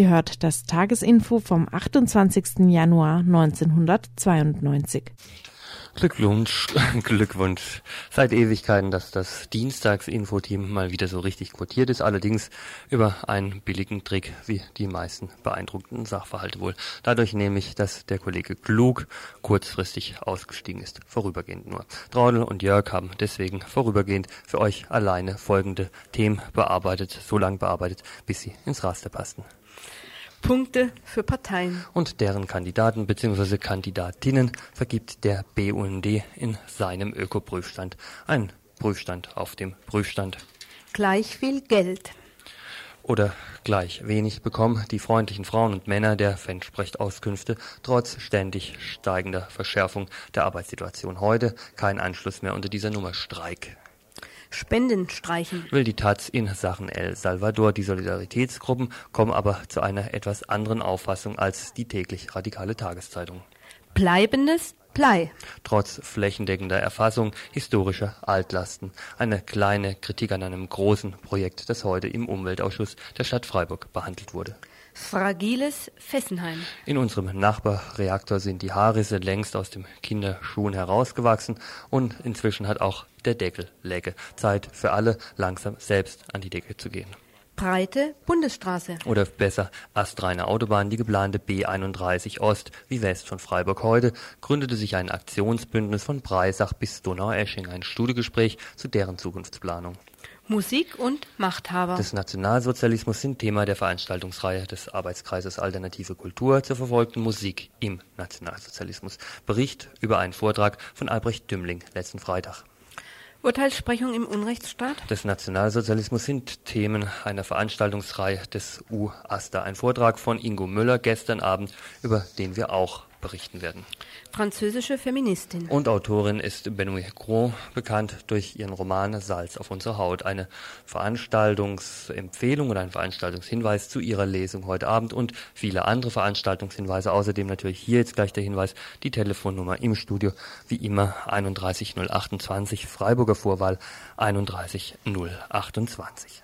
Ihr hört das Tagesinfo vom 28. Januar 1992. Glückwunsch, Glückwunsch. Seit Ewigkeiten, dass das Dienstags-Info-Team mal wieder so richtig quotiert ist, allerdings über einen billigen Trick, wie die meisten beeindruckten Sachverhalte wohl. Dadurch nämlich, dass der Kollege Klug kurzfristig ausgestiegen ist, vorübergehend nur. Traudel und Jörg haben deswegen vorübergehend für euch alleine folgende Themen bearbeitet, so lange bearbeitet, bis sie ins Raster passten. Punkte für Parteien. Und deren Kandidaten bzw. Kandidatinnen vergibt der BUND in seinem Ökoprüfstand. Ein Prüfstand auf dem Prüfstand. Gleich viel Geld. Oder gleich wenig bekommen die freundlichen Frauen und Männer der Fensprecht-Auskünfte trotz ständig steigender Verschärfung der Arbeitssituation. Heute kein Anschluss mehr unter dieser Nummer Streik. Spenden streichen. Will die Taz in Sachen El Salvador. Die Solidaritätsgruppen kommen aber zu einer etwas anderen Auffassung als die täglich radikale Tageszeitung. Bleibendes Blei. Trotz flächendeckender Erfassung historischer Altlasten. Eine kleine Kritik an einem großen Projekt, das heute im Umweltausschuss der Stadt Freiburg behandelt wurde. Fragiles Fessenheim. In unserem Nachbarreaktor sind die Haarrisse längst aus dem Kinderschuhen herausgewachsen und inzwischen hat auch der Deckel Lecke. Zeit für alle, langsam selbst an die Decke zu gehen. Breite Bundesstraße. Oder besser astreine Autobahn, die geplante B31 Ost wie West von Freiburg heute, gründete sich ein Aktionsbündnis von Breisach bis Donauesching, ein Studiegespräch zu deren Zukunftsplanung. Musik und Machthaber. Des Nationalsozialismus sind Thema der Veranstaltungsreihe des Arbeitskreises Alternative Kultur zur verfolgten Musik im Nationalsozialismus. Bericht über einen Vortrag von Albrecht Dümmling letzten Freitag. Urteilssprechung im Unrechtsstaat? Des Nationalsozialismus sind Themen einer Veranstaltungsreihe des U-AStA. Ein Vortrag von Ingo Müller gestern Abend, über den wir auch berichten werden. Französische Feministin. Und Autorin ist Benoit Gros, bekannt durch ihren Roman Salz auf unsere Haut. Eine Veranstaltungsempfehlung oder ein Veranstaltungshinweis zu ihrer Lesung heute Abend und viele andere Veranstaltungshinweise. Außerdem natürlich hier jetzt gleich der Hinweis, die Telefonnummer im Studio, wie immer 31028, Freiburger Vorwahl 31028.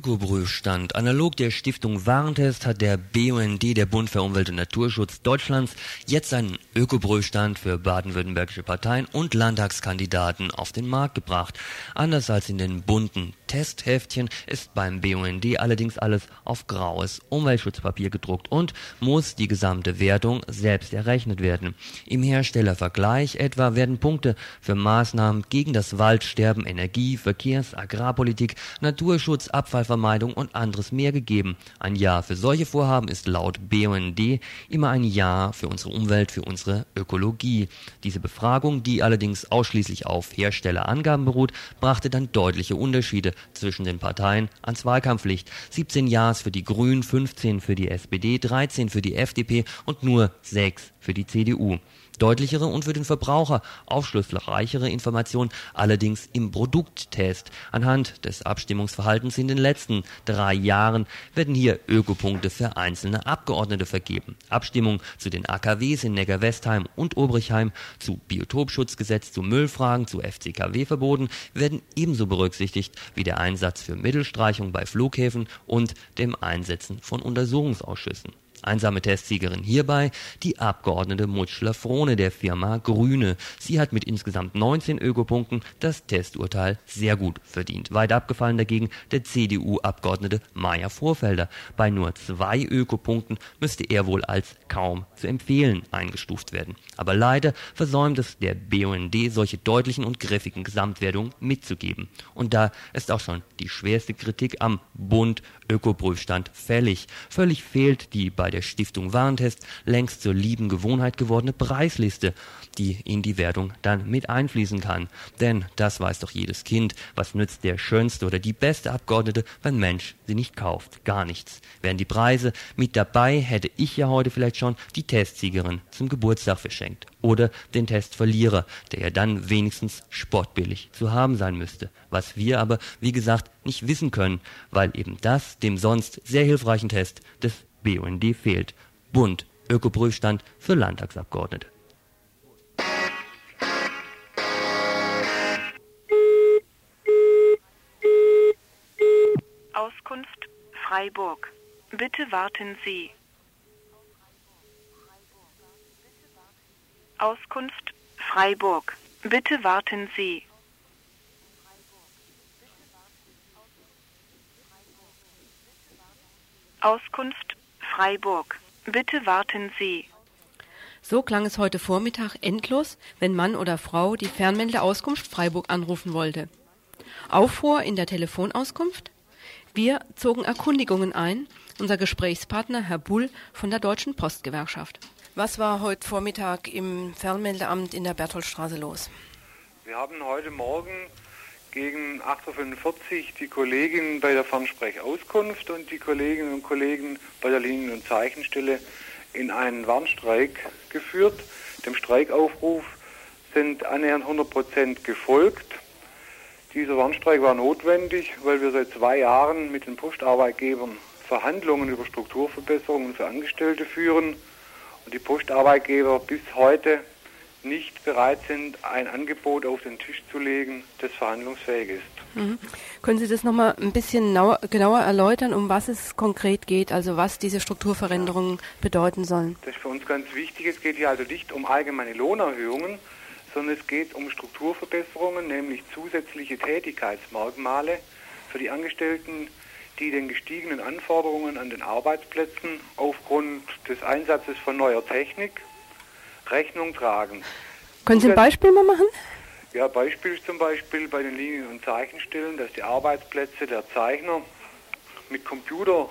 Ökoprüfstand. Analog der Stiftung Warentest hat der BUND, der Bund für Umwelt und Naturschutz Deutschlands, jetzt einen Ökoprüfstand für baden-württembergische Parteien und Landtagskandidaten auf den Markt gebracht. Anders als in den bunten Testheftchen ist beim BUND allerdings alles auf graues Umweltschutzpapier gedruckt und muss die gesamte Wertung selbst errechnet werden. Im Herstellervergleich etwa werden Punkte für Maßnahmen gegen das Waldsterben, Energie, Verkehrs, Agrarpolitik, Natur Naturschutz, Abfallvermeidung und anderes mehr gegeben. Ein Ja für solche Vorhaben ist laut BUND immer ein Ja für unsere Umwelt, für unsere Ökologie. Diese Befragung, die allerdings ausschließlich auf Herstellerangaben beruht, brachte dann deutliche Unterschiede zwischen den Parteien ans Wahlkampflicht. 17 Ja's für die Grünen, 15 für die SPD, 13 für die FDP und nur 6 für die CDU. Deutlichere und für den Verbraucher aufschlussreichere Informationen allerdings im Produkttest. Anhand des Abstimmungsverhaltens in den letzten drei Jahren werden hier Ökopunkte für einzelne Abgeordnete vergeben. Abstimmung zu den AKWs in Neckar-Westheim und Obrichheim, zu Biotopschutzgesetz, zu Müllfragen, zu FCKW-Verboten werden ebenso berücksichtigt wie der Einsatz für Mittelstreichung bei Flughäfen und dem Einsetzen von Untersuchungsausschüssen. Einsame Testsiegerin hierbei die Abgeordnete Mutschler-Frohne der Firma Grüne. Sie hat mit insgesamt 19 Ökopunkten das Testurteil sehr gut verdient. Weit abgefallen dagegen der CDU-Abgeordnete Meier Vorfelder. Bei nur zwei Ökopunkten müsste er wohl als kaum zu empfehlen eingestuft werden. Aber leider versäumt es der BUND, solche deutlichen und griffigen Gesamtwertungen mitzugeben. Und da ist auch schon die schwerste Kritik am Bund Ökoprüfstand fällig. Völlig fehlt die bei bei der Stiftung Warentest längst zur lieben Gewohnheit gewordene Preisliste, die in die Wertung dann mit einfließen kann. Denn das weiß doch jedes Kind, was nützt der schönste oder die beste Abgeordnete, wenn Mensch sie nicht kauft. Gar nichts. Wären die Preise mit dabei, hätte ich ja heute vielleicht schon die Testsiegerin zum Geburtstag verschenkt. Oder den Testverlierer, der ja dann wenigstens sportbillig zu haben sein müsste. Was wir aber, wie gesagt, nicht wissen können, weil eben das dem sonst sehr hilfreichen Test des BUND fehlt. Bund, Ökoprüfstand für Landtagsabgeordnete. Auskunft Freiburg. Bitte warten Sie. Auskunft Freiburg. Bitte warten Sie. Auskunft Freiburg. Bitte warten Sie. So klang es heute Vormittag endlos, wenn Mann oder Frau die Fernmeldeauskunft Freiburg anrufen wollte. Aufruhr in der Telefonauskunft? Wir zogen Erkundigungen ein, unser Gesprächspartner Herr Bull von der Deutschen Postgewerkschaft. Was war heute Vormittag im Fernmeldeamt in der Bertholdstraße los? Wir haben heute Morgen gegen 8.45 Uhr die Kolleginnen bei der Fernsprechauskunft und die Kolleginnen und Kollegen bei der Linien- und Zeichenstelle in einen Warnstreik geführt. Dem Streikaufruf sind annähernd 100 Prozent gefolgt. Dieser Warnstreik war notwendig, weil wir seit zwei Jahren mit den Postarbeitgebern Verhandlungen über Strukturverbesserungen für Angestellte führen und die Postarbeitgeber bis heute nicht bereit sind, ein Angebot auf den Tisch zu legen, das verhandlungsfähig ist. Mhm. Können Sie das nochmal ein bisschen genauer erläutern, um was es konkret geht, also was diese Strukturveränderungen bedeuten sollen? Das ist für uns ganz wichtig. Es geht hier also nicht um allgemeine Lohnerhöhungen, sondern es geht um Strukturverbesserungen, nämlich zusätzliche Tätigkeitsmerkmale für die Angestellten, die den gestiegenen Anforderungen an den Arbeitsplätzen aufgrund des Einsatzes von neuer Technik Rechnung tragen. Können Sie ein Beispiel mal machen? Ja, Beispiel ist zum Beispiel bei den Linien- und Zeichenstellen, dass die Arbeitsplätze der Zeichner mit Computer,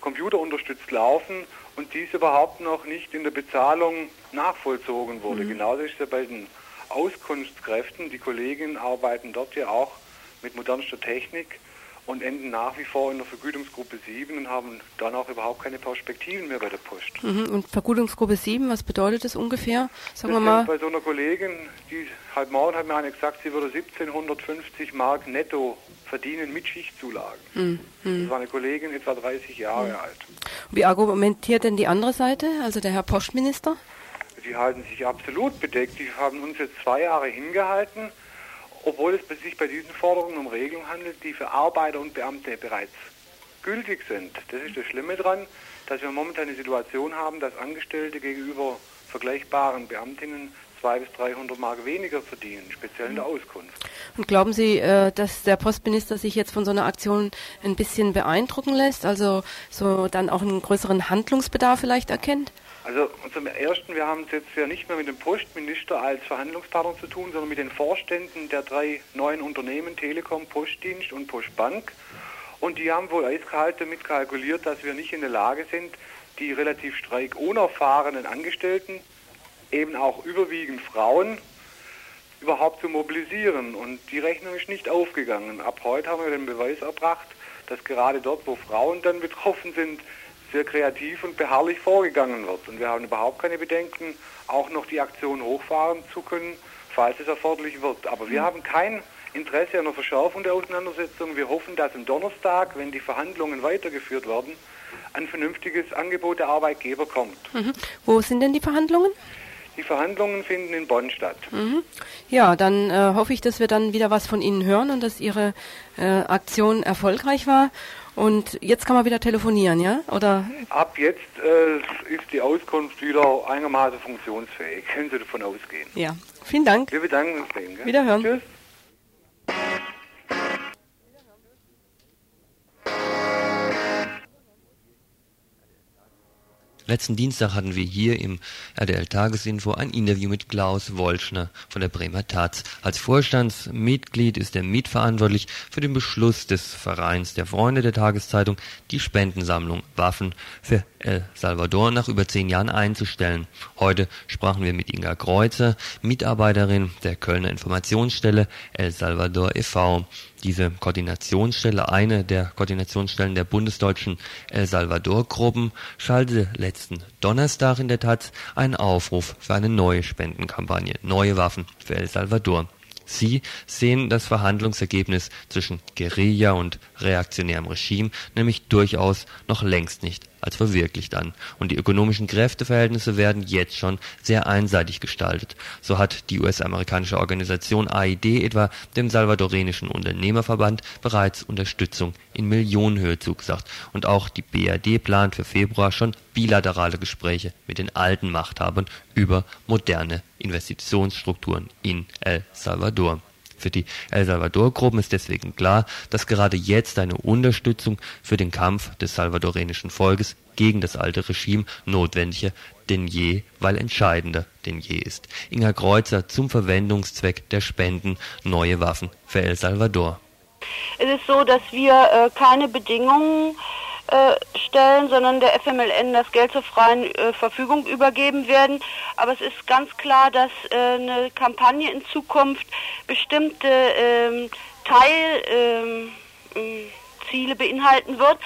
Computer unterstützt laufen und dies überhaupt noch nicht in der Bezahlung nachvollzogen wurde. Mhm. Genauso ist es ja bei den Auskunftskräften. Die Kolleginnen arbeiten dort ja auch mit modernster Technik und enden nach wie vor in der Vergütungsgruppe 7 und haben dann auch überhaupt keine Perspektiven mehr bei der Post. Mhm. Und Vergütungsgruppe 7, was bedeutet das ungefähr? Sagen das wir mal. Bei so einer Kollegin, die halt morgen hat mir eine gesagt, sie würde 1750 Mark netto verdienen mit Schichtzulagen. Mhm. Das war eine Kollegin, etwa 30 Jahre mhm. alt. Wie argumentiert denn die andere Seite, also der Herr Postminister? Die halten sich absolut bedeckt. Die haben uns jetzt zwei Jahre hingehalten obwohl es sich bei diesen Forderungen um Regelungen handelt, die für Arbeiter und Beamte bereits gültig sind. Das ist das Schlimme daran, dass wir momentan eine Situation haben, dass Angestellte gegenüber vergleichbaren Beamtinnen 200 bis 300 Mark weniger verdienen, speziell in der mhm. Auskunft. Und glauben Sie, äh, dass der Postminister sich jetzt von so einer Aktion ein bisschen beeindrucken lässt, also so dann auch einen größeren Handlungsbedarf vielleicht erkennt? Also zum Ersten, wir haben es jetzt ja nicht mehr mit dem Postminister als Verhandlungspartner zu tun, sondern mit den Vorständen der drei neuen Unternehmen, Telekom, Postdienst und Postbank. Und die haben wohl eiskalt damit kalkuliert, dass wir nicht in der Lage sind, die relativ streikunerfahrenen Angestellten, eben auch überwiegend Frauen, überhaupt zu mobilisieren. Und die Rechnung ist nicht aufgegangen. Ab heute haben wir den Beweis erbracht, dass gerade dort, wo Frauen dann betroffen sind, sehr kreativ und beharrlich vorgegangen wird. Und wir haben überhaupt keine Bedenken, auch noch die Aktion hochfahren zu können, falls es erforderlich wird. Aber wir mhm. haben kein Interesse an einer Verschärfung der Auseinandersetzung. Wir hoffen, dass am Donnerstag, wenn die Verhandlungen weitergeführt werden, ein vernünftiges Angebot der Arbeitgeber kommt. Mhm. Wo sind denn die Verhandlungen? Die Verhandlungen finden in Bonn statt. Mhm. Ja, dann äh, hoffe ich, dass wir dann wieder was von Ihnen hören und dass Ihre äh, Aktion erfolgreich war. Und jetzt kann man wieder telefonieren, ja? Oder? Ab jetzt äh, ist die Auskunft wieder einigermaßen funktionsfähig. Können Sie davon ausgehen. Ja, vielen Dank. Wir bedanken uns? Wiederhören. Tschüss. Letzten Dienstag hatten wir hier im RDL Tagesinfo ein Interview mit Klaus Wolschner von der Bremer Taz. Als Vorstandsmitglied ist er mitverantwortlich für den Beschluss des Vereins der Freunde der Tageszeitung, die Spendensammlung Waffen für El Salvador nach über zehn Jahren einzustellen. Heute sprachen wir mit Inga Kreuzer, Mitarbeiterin der Kölner Informationsstelle El Salvador e.V. Diese Koordinationsstelle, eine der Koordinationsstellen der bundesdeutschen El Salvador-Gruppen, schaltete letzten Donnerstag in der Taz einen Aufruf für eine neue Spendenkampagne, neue Waffen für El Salvador. Sie sehen das Verhandlungsergebnis zwischen Guerilla und reaktionärem Regime nämlich durchaus noch längst nicht als verwirklicht an, und die ökonomischen Kräfteverhältnisse werden jetzt schon sehr einseitig gestaltet. So hat die US-amerikanische Organisation AID etwa dem salvadorenischen Unternehmerverband bereits Unterstützung in Millionenhöhe zugesagt, und auch die BRD plant für Februar schon bilaterale Gespräche mit den alten Machthabern über moderne Investitionsstrukturen in El Salvador für die El Salvador-Gruppen ist deswegen klar, dass gerade jetzt eine Unterstützung für den Kampf des salvadorenischen Volkes gegen das alte Regime notwendiger denn je, weil entscheidender denn je ist. Inga Kreuzer zum Verwendungszweck der Spenden neue Waffen für El Salvador. Es ist so, dass wir äh, keine Bedingungen äh, stellen, sondern der FMLN das Geld zur freien äh, Verfügung übergeben werden. Aber es ist ganz klar, dass äh, eine Kampagne in Zukunft bestimmte ähm, Teilziele ähm, beinhalten wird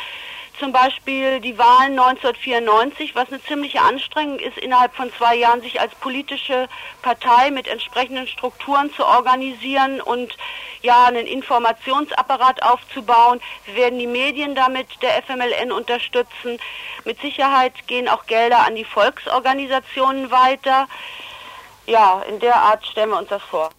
zum Beispiel die Wahlen 1994, was eine ziemliche Anstrengung ist, innerhalb von zwei Jahren sich als politische Partei mit entsprechenden Strukturen zu organisieren und ja einen Informationsapparat aufzubauen. Wir werden die Medien damit der FMLN unterstützen. Mit Sicherheit gehen auch Gelder an die Volksorganisationen weiter. Ja, in der Art stellen wir uns das vor.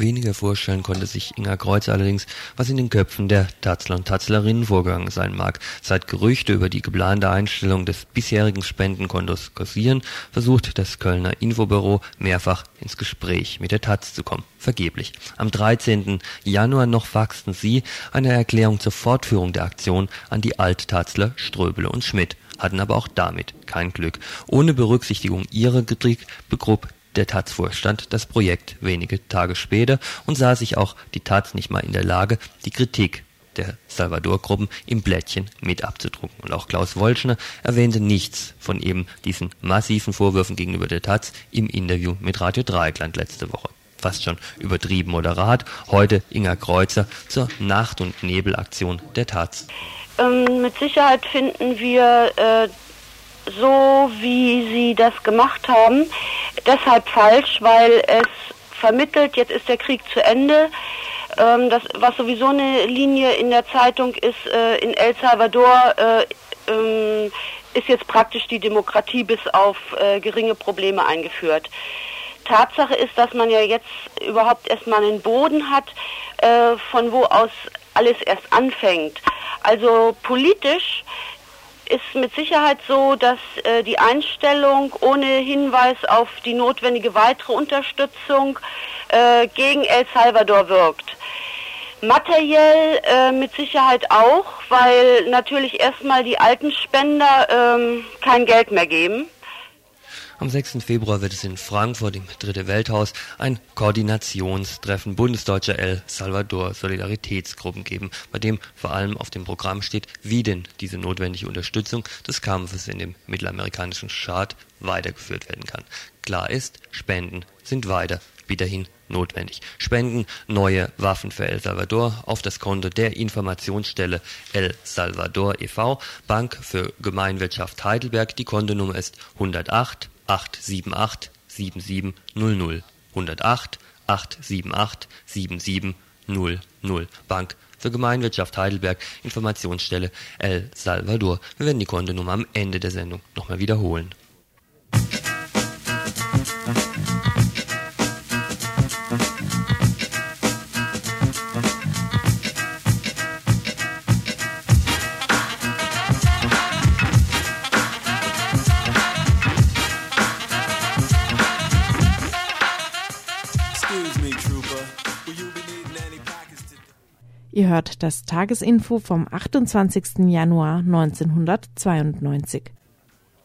Weniger vorstellen konnte sich Inga Kreuz allerdings, was in den Köpfen der Tatzler und Tatzlerinnen vorgegangen sein mag. Seit Gerüchte über die geplante Einstellung des bisherigen Spendenkontos kursieren, versucht das Kölner Infobüro mehrfach ins Gespräch mit der Taz zu kommen. Vergeblich. Am 13. Januar noch faxten sie eine Erklärung zur Fortführung der Aktion an die Alt-Tatzler, Ströbele und Schmidt hatten aber auch damit kein Glück. Ohne Berücksichtigung ihrer Kritik begrub der Taz-Vorstand das Projekt wenige Tage später und sah sich auch die Taz nicht mal in der Lage, die Kritik der Salvador-Gruppen im Blättchen mit abzudrucken. Und auch Klaus Wolschner erwähnte nichts von eben diesen massiven Vorwürfen gegenüber der Taz im Interview mit Radio Dreieckland letzte Woche. Fast schon übertrieben moderat. Heute Inga Kreuzer zur Nacht- und Nebelaktion der Taz. Ähm, mit Sicherheit finden wir äh, so, wie Sie das gemacht haben, deshalb falsch, weil es vermittelt, jetzt ist der Krieg zu Ende. Ähm, das, was sowieso eine Linie in der Zeitung ist, äh, in El Salvador äh, ähm, ist jetzt praktisch die Demokratie bis auf äh, geringe Probleme eingeführt. Tatsache ist, dass man ja jetzt überhaupt erstmal einen Boden hat, äh, von wo aus alles erst anfängt. Also politisch ist mit Sicherheit so, dass äh, die Einstellung ohne Hinweis auf die notwendige weitere Unterstützung äh, gegen El Salvador wirkt. Materiell äh, mit Sicherheit auch, weil natürlich erstmal die alten Spender ähm, kein Geld mehr geben. Am 6. Februar wird es in Frankfurt im Dritte Welthaus ein Koordinationstreffen bundesdeutscher El Salvador Solidaritätsgruppen geben, bei dem vor allem auf dem Programm steht, wie denn diese notwendige Unterstützung des Kampfes in dem mittelamerikanischen Staat weitergeführt werden kann. Klar ist, Spenden sind weiter weiterhin notwendig. Spenden neue Waffen für El Salvador auf das Konto der Informationsstelle El Salvador e.V., Bank für Gemeinwirtschaft Heidelberg. Die Kontonummer ist 108 878 7700 108 878 7700 Bank für Gemeinwirtschaft Heidelberg Informationsstelle El Salvador. Wir werden die Kontonummer am Ende der Sendung nochmal wiederholen. Ihr hört das Tagesinfo vom 28. Januar 1992.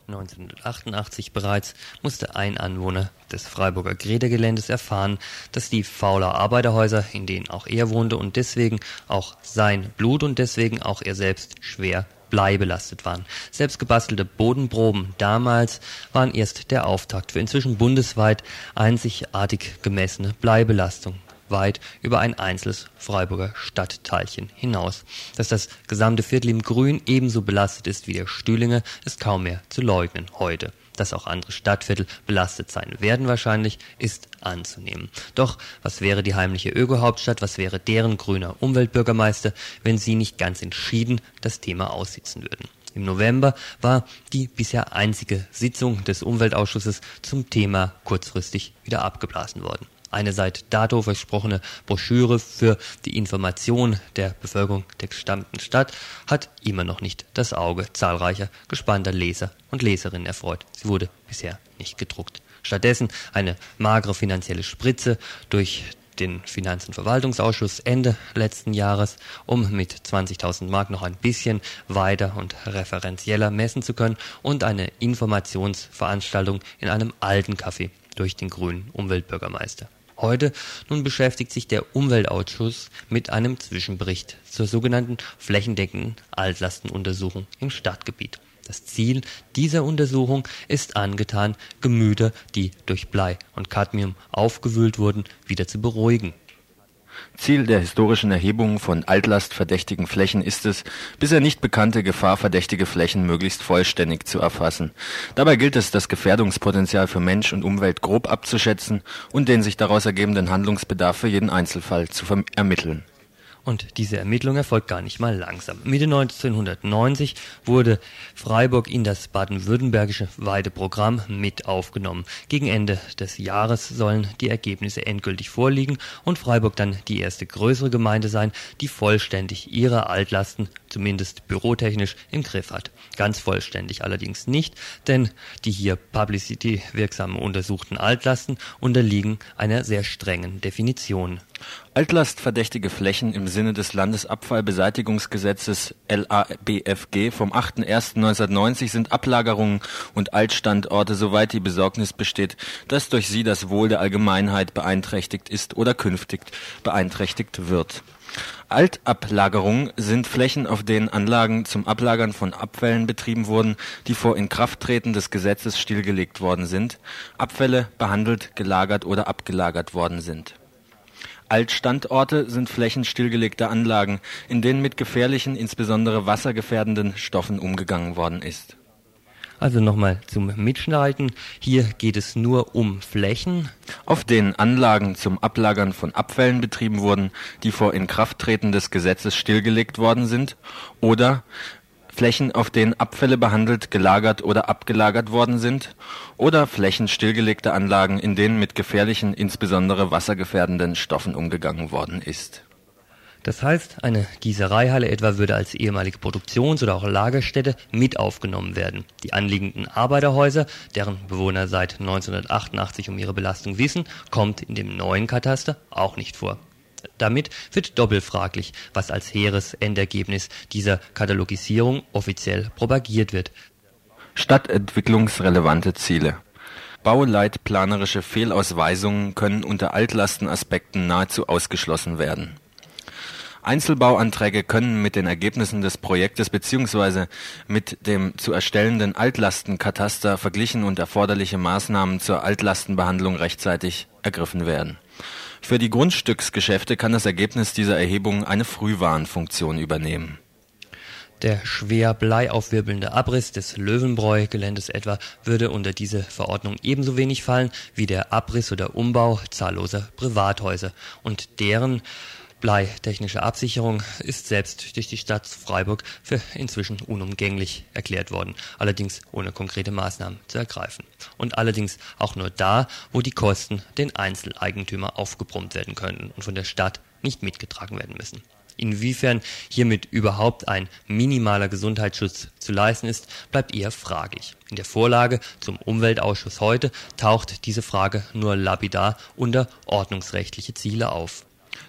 1988 bereits musste ein Anwohner des Freiburger Gredergeländes erfahren, dass die Fauler Arbeiterhäuser, in denen auch er wohnte und deswegen auch sein Blut und deswegen auch er selbst schwer bleibelastet waren. Selbst gebastelte Bodenproben damals waren erst der Auftakt für inzwischen bundesweit einzigartig gemessene Bleibelastung weit über ein einzelnes Freiburger Stadtteilchen hinaus. Dass das gesamte Viertel im Grün ebenso belastet ist wie der Stühlinger, ist kaum mehr zu leugnen heute. Dass auch andere Stadtviertel belastet sein werden wahrscheinlich, ist anzunehmen. Doch was wäre die heimliche Öko-Hauptstadt, was wäre deren grüner Umweltbürgermeister, wenn sie nicht ganz entschieden das Thema aussitzen würden? Im November war die bisher einzige Sitzung des Umweltausschusses zum Thema kurzfristig wieder abgeblasen worden eine seit dato versprochene Broschüre für die Information der Bevölkerung der gestammten Stadt hat immer noch nicht das Auge zahlreicher gespannter Leser und Leserinnen erfreut. Sie wurde bisher nicht gedruckt. Stattdessen eine magere finanzielle Spritze durch den Finanz- und Verwaltungsausschuss Ende letzten Jahres, um mit 20.000 Mark noch ein bisschen weiter und referenzieller messen zu können und eine Informationsveranstaltung in einem alten Café durch den grünen Umweltbürgermeister. Heute nun beschäftigt sich der Umweltausschuss mit einem Zwischenbericht zur sogenannten flächendeckenden Altlastenuntersuchung im Stadtgebiet. Das Ziel dieser Untersuchung ist angetan, Gemüter, die durch Blei und Cadmium aufgewühlt wurden, wieder zu beruhigen Ziel der historischen Erhebung von allastverdächtigen Flächen ist es, bisher nicht bekannte gefahrverdächtige Flächen möglichst vollständig zu erfassen. Dabei gilt es, das Gefährdungspotenzial für Mensch und Umwelt grob abzuschätzen und den sich daraus ergebenden Handlungsbedarf für jeden Einzelfall zu ermitteln und diese Ermittlung erfolgt gar nicht mal langsam. Mitte 1990 wurde Freiburg in das baden-württembergische Weideprogramm mit aufgenommen. Gegen Ende des Jahres sollen die Ergebnisse endgültig vorliegen und Freiburg dann die erste größere Gemeinde sein, die vollständig ihre Altlasten, zumindest bürotechnisch, im Griff hat. Ganz vollständig allerdings nicht, denn die hier publicity wirksamen untersuchten Altlasten unterliegen einer sehr strengen Definition. Altlastverdächtige Flächen im Sinne des Landesabfallbeseitigungsgesetzes LABFG vom 8.01.1990 sind Ablagerungen und Altstandorte, soweit die Besorgnis besteht, dass durch sie das Wohl der Allgemeinheit beeinträchtigt ist oder künftig beeinträchtigt wird. Altablagerungen sind Flächen, auf denen Anlagen zum Ablagern von Abfällen betrieben wurden, die vor Inkrafttreten des Gesetzes stillgelegt worden sind, Abfälle behandelt, gelagert oder abgelagert worden sind Altstandorte sind Flächen stillgelegter Anlagen, in denen mit gefährlichen, insbesondere wassergefährdenden Stoffen umgegangen worden ist. Also nochmal zum Mitschneiden. Hier geht es nur um Flächen, auf denen Anlagen zum Ablagern von Abfällen betrieben wurden, die vor Inkrafttreten des Gesetzes stillgelegt worden sind, oder Flächen, auf denen Abfälle behandelt, gelagert oder abgelagert worden sind, oder Flächen stillgelegter Anlagen, in denen mit gefährlichen, insbesondere wassergefährdenden Stoffen umgegangen worden ist. Das heißt, eine Gießereihalle etwa würde als ehemalige Produktions- oder auch Lagerstätte mit aufgenommen werden. Die anliegenden Arbeiterhäuser, deren Bewohner seit 1988 um ihre Belastung wissen, kommt in dem neuen Kataster auch nicht vor. Damit wird doppelt fraglich, was als hehres Endergebnis dieser Katalogisierung offiziell propagiert wird. Stadtentwicklungsrelevante Ziele Bauleitplanerische Fehlausweisungen können unter Altlastenaspekten nahezu ausgeschlossen werden. Einzelbauanträge können mit den Ergebnissen des Projektes bzw. mit dem zu erstellenden Altlastenkataster verglichen und erforderliche Maßnahmen zur Altlastenbehandlung rechtzeitig ergriffen werden für die Grundstücksgeschäfte kann das Ergebnis dieser Erhebung eine Frühwarnfunktion übernehmen. Der schwer bleiaufwirbelnde Abriss des Löwenbräu-Geländes etwa würde unter diese Verordnung ebenso wenig fallen wie der Abriss oder Umbau zahlloser Privathäuser und deren Bleitechnische Absicherung ist selbst durch die Stadt Freiburg für inzwischen unumgänglich erklärt worden, allerdings ohne konkrete Maßnahmen zu ergreifen. Und allerdings auch nur da, wo die Kosten den Einzeleigentümer aufgebrummt werden können und von der Stadt nicht mitgetragen werden müssen. Inwiefern hiermit überhaupt ein minimaler Gesundheitsschutz zu leisten ist, bleibt eher fraglich. In der Vorlage zum Umweltausschuss heute taucht diese Frage nur lapidar unter ordnungsrechtliche Ziele auf.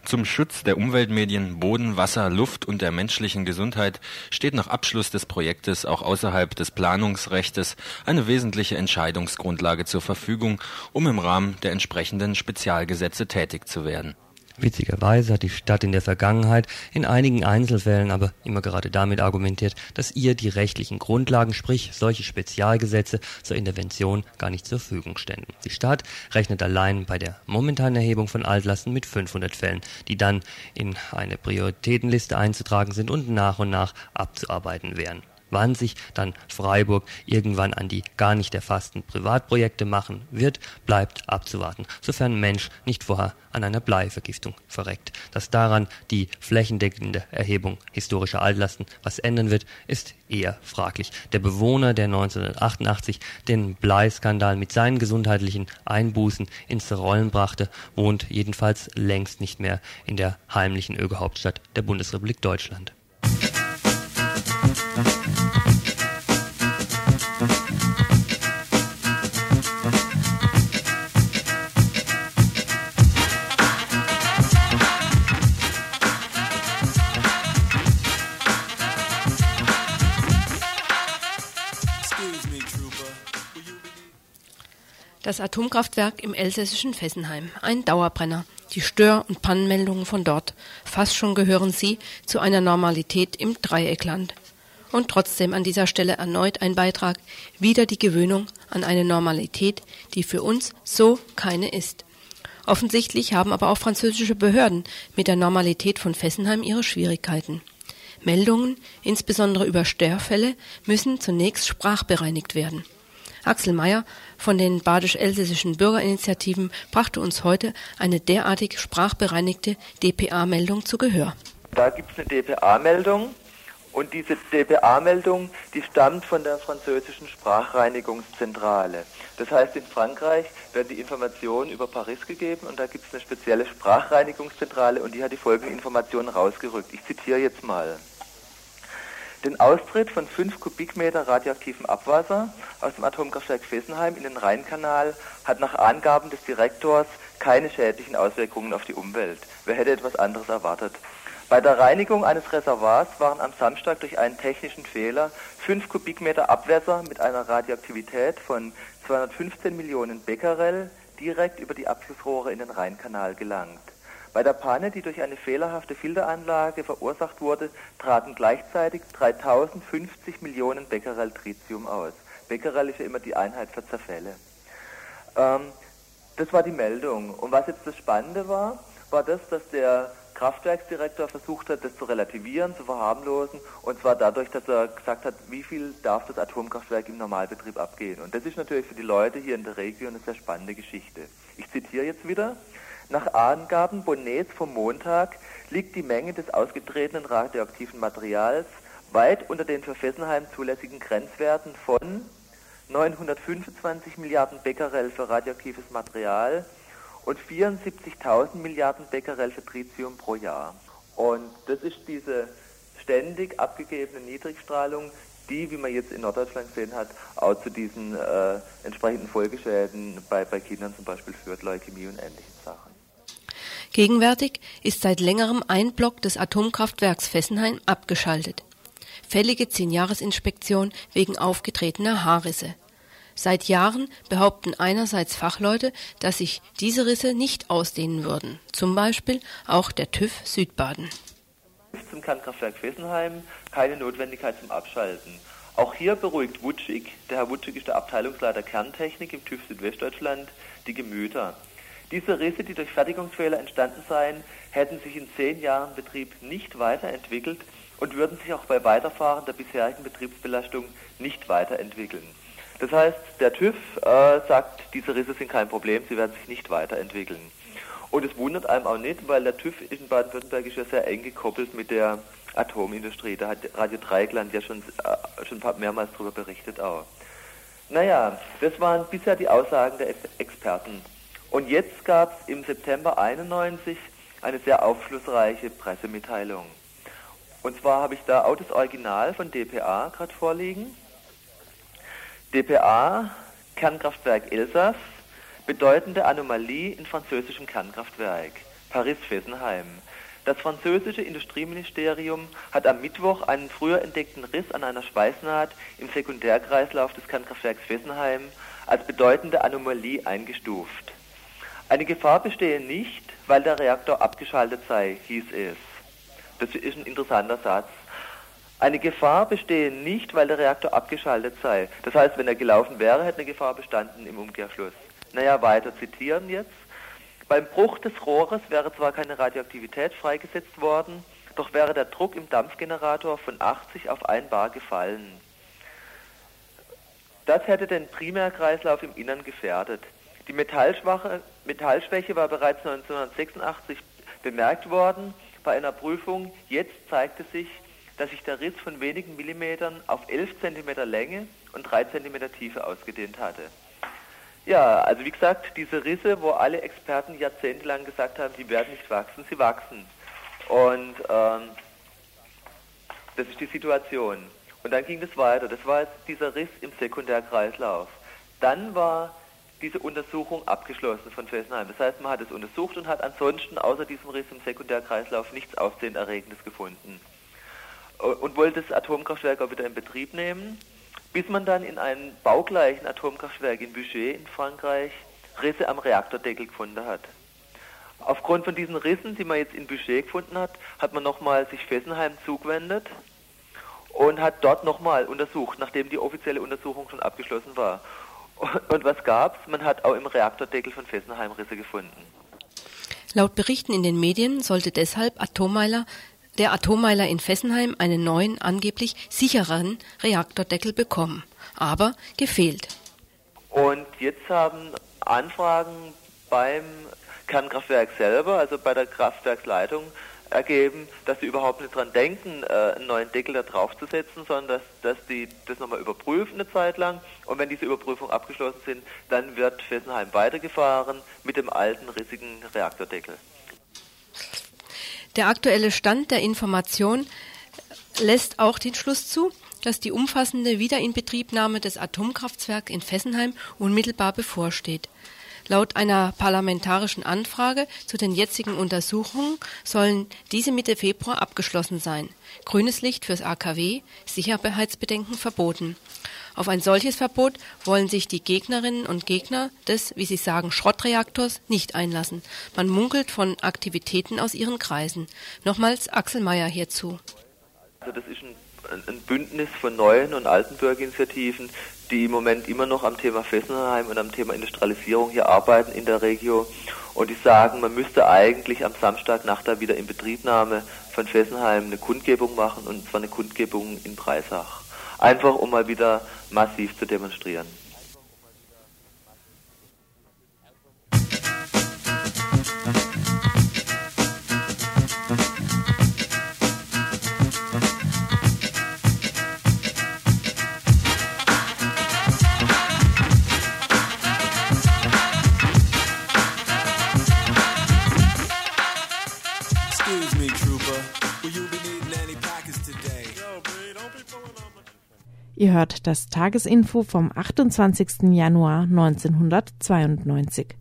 Zum Schutz der Umweltmedien, Boden, Wasser, Luft und der menschlichen Gesundheit steht nach Abschluss des Projektes auch außerhalb des Planungsrechtes eine wesentliche Entscheidungsgrundlage zur Verfügung, um im Rahmen der entsprechenden Spezialgesetze tätig zu werden. Witzigerweise hat die Stadt in der Vergangenheit in einigen Einzelfällen aber immer gerade damit argumentiert, dass ihr die rechtlichen Grundlagen, sprich solche Spezialgesetze zur Intervention gar nicht zur Verfügung ständen. Die Stadt rechnet allein bei der momentanen Erhebung von Altlasten mit 500 Fällen, die dann in eine Prioritätenliste einzutragen sind und nach und nach abzuarbeiten wären. Wann sich dann Freiburg irgendwann an die gar nicht erfassten Privatprojekte machen wird, bleibt abzuwarten, sofern Mensch nicht vorher an einer Bleivergiftung verreckt. Dass daran die flächendeckende Erhebung historischer Altlasten was ändern wird, ist eher fraglich. Der Bewohner, der 1988 den Bleiskandal mit seinen gesundheitlichen Einbußen ins Rollen brachte, wohnt jedenfalls längst nicht mehr in der heimlichen Ögehauptstadt der Bundesrepublik Deutschland. Das Atomkraftwerk im elsässischen Fessenheim, ein Dauerbrenner. Die Stör- und Pannenmeldungen von dort. Fast schon gehören sie zu einer Normalität im Dreieckland. Und trotzdem an dieser Stelle erneut ein Beitrag, wieder die Gewöhnung an eine Normalität, die für uns so keine ist. Offensichtlich haben aber auch französische Behörden mit der Normalität von Fessenheim ihre Schwierigkeiten. Meldungen, insbesondere über Störfälle, müssen zunächst sprachbereinigt werden. Axel Mayer von den badisch-elsässischen Bürgerinitiativen brachte uns heute eine derartig sprachbereinigte DPA-Meldung zu Gehör. Da gibt es eine DPA-Meldung und diese DPA-Meldung, die stammt von der französischen Sprachreinigungszentrale. Das heißt, in Frankreich werden die Informationen über Paris gegeben und da gibt es eine spezielle Sprachreinigungszentrale und die hat die folgenden Informationen rausgerückt. Ich zitiere jetzt mal. Den Austritt von 5 Kubikmeter radioaktivem Abwasser aus dem Atomkraftwerk Fessenheim in den Rheinkanal hat nach Angaben des Direktors keine schädlichen Auswirkungen auf die Umwelt. Wer hätte etwas anderes erwartet? Bei der Reinigung eines Reservoirs waren am Samstag durch einen technischen Fehler 5 Kubikmeter Abwässer mit einer Radioaktivität von 215 Millionen Becquerel direkt über die Abflussrohre in den Rheinkanal gelangt. Bei der Panne, die durch eine fehlerhafte Filteranlage verursacht wurde, traten gleichzeitig 3050 Millionen Becquerel Tritium aus. Becquerel ist ja immer die Einheit für Zerfälle. Ähm, das war die Meldung. Und was jetzt das Spannende war, war das, dass der Kraftwerksdirektor versucht hat, das zu relativieren, zu verharmlosen, und zwar dadurch, dass er gesagt hat, wie viel darf das Atomkraftwerk im Normalbetrieb abgehen. Und das ist natürlich für die Leute hier in der Region eine sehr spannende Geschichte. Ich zitiere jetzt wieder. Nach Angaben Bonnets vom Montag liegt die Menge des ausgetretenen radioaktiven Materials weit unter den für Fessenheim zulässigen Grenzwerten von 925 Milliarden Becquerel für radioaktives Material und 74.000 Milliarden Becquerel für Tritium pro Jahr. Und das ist diese ständig abgegebene Niedrigstrahlung, die, wie man jetzt in Norddeutschland gesehen hat, auch zu diesen äh, entsprechenden Folgeschäden bei, bei Kindern zum Beispiel führt, Leukämie und ähnlichen Sachen. Gegenwärtig ist seit längerem ein Block des Atomkraftwerks Fessenheim abgeschaltet. Fällige Zehnjahresinspektion wegen aufgetretener Haarrisse. Seit Jahren behaupten einerseits Fachleute, dass sich diese Risse nicht ausdehnen würden, zum Beispiel auch der TÜV Südbaden. Zum Kernkraftwerk Fessenheim keine Notwendigkeit zum Abschalten. Auch hier beruhigt Wutschig, der Herr Wutschig ist der Abteilungsleiter Kerntechnik im TÜV Südwestdeutschland, die Gemüter. Diese Risse, die durch Fertigungsfehler entstanden seien, hätten sich in zehn Jahren Betrieb nicht weiterentwickelt und würden sich auch bei Weiterfahren der bisherigen Betriebsbelastung nicht weiterentwickeln. Das heißt, der TÜV äh, sagt, diese Risse sind kein Problem, sie werden sich nicht weiterentwickeln. Und es wundert einem auch nicht, weil der TÜV in Baden-Württemberg ist ja sehr eng gekoppelt mit der Atomindustrie. Da hat Radio Dreieckland ja schon, äh, schon mehrmals darüber berichtet auch. Naja, das waren bisher die Aussagen der Experten. Und jetzt gab es im September 91 eine sehr aufschlussreiche Pressemitteilung. Und zwar habe ich da auch das Original von DPA gerade vorliegen. DPA, Kernkraftwerk Elsass, bedeutende Anomalie in französischem Kernkraftwerk. Paris-Fessenheim. Das französische Industrieministerium hat am Mittwoch einen früher entdeckten Riss an einer Schweißnaht im Sekundärkreislauf des Kernkraftwerks Fessenheim als bedeutende Anomalie eingestuft. Eine Gefahr bestehe nicht, weil der Reaktor abgeschaltet sei, hieß es. Das ist ein interessanter Satz. Eine Gefahr bestehe nicht, weil der Reaktor abgeschaltet sei. Das heißt, wenn er gelaufen wäre, hätte eine Gefahr bestanden im Umkehrschluss. Naja, weiter zitieren jetzt. Beim Bruch des Rohres wäre zwar keine Radioaktivität freigesetzt worden, doch wäre der Druck im Dampfgenerator von 80 auf 1 Bar gefallen. Das hätte den Primärkreislauf im Innern gefährdet. Die Metallschwäche war bereits 1986 bemerkt worden bei einer Prüfung. Jetzt zeigte sich, dass sich der Riss von wenigen Millimetern auf 11 cm Länge und 3 cm Tiefe ausgedehnt hatte. Ja, also wie gesagt, diese Risse, wo alle Experten jahrzehntelang gesagt haben, die werden nicht wachsen, sie wachsen. Und ähm, das ist die Situation. Und dann ging es weiter. Das war jetzt dieser Riss im Sekundärkreislauf. Dann war diese Untersuchung abgeschlossen von Fessenheim. Das heißt, man hat es untersucht und hat ansonsten außer diesem Riss im Sekundärkreislauf nichts Aufsehenerregendes gefunden. Und wollte das Atomkraftwerk auch wieder in Betrieb nehmen bis man dann in einem baugleichen Atomkraftwerk in Boucher in Frankreich Risse am Reaktordeckel gefunden hat. Aufgrund von diesen Rissen, die man jetzt in Boucher gefunden hat, hat man nochmal sich Fessenheim zugewendet und hat dort nochmal untersucht, nachdem die offizielle Untersuchung schon abgeschlossen war. Und was gab's? Man hat auch im Reaktordeckel von Fessenheim Risse gefunden. Laut Berichten in den Medien sollte deshalb Atommeiler der Atommeiler in Fessenheim einen neuen, angeblich sichereren Reaktordeckel bekommen. Aber gefehlt. Und jetzt haben Anfragen beim Kernkraftwerk selber, also bei der Kraftwerksleitung, ergeben, dass sie überhaupt nicht dran denken, äh, einen neuen Deckel da drauf zu setzen, sondern dass, dass die das nochmal überprüfen eine Zeit lang und wenn diese Überprüfungen abgeschlossen sind, dann wird Fessenheim weitergefahren mit dem alten rissigen Reaktordeckel. Der aktuelle Stand der Information lässt auch den Schluss zu, dass die umfassende Wiederinbetriebnahme des Atomkraftwerks in Fessenheim unmittelbar bevorsteht. Laut einer parlamentarischen Anfrage zu den jetzigen Untersuchungen sollen diese Mitte Februar abgeschlossen sein. Grünes Licht fürs AKW, Sicherheitsbedenken verboten. Auf ein solches Verbot wollen sich die Gegnerinnen und Gegner des, wie sie sagen, Schrottreaktors nicht einlassen. Man munkelt von Aktivitäten aus ihren Kreisen. Nochmals Axel Mayer hierzu. Also das ist ein, ein Bündnis von neuen und alten Bürgerinitiativen, die im Moment immer noch am Thema Fessenheim und am Thema Industrialisierung hier arbeiten in der Region und die sagen, man müsste eigentlich am Samstag nach der Wiederinbetriebnahme von Fessenheim eine Kundgebung machen und zwar eine Kundgebung in Breisach einfach um mal wieder massiv zu demonstrieren. Ihr hört das Tagesinfo vom 28. Januar 1992.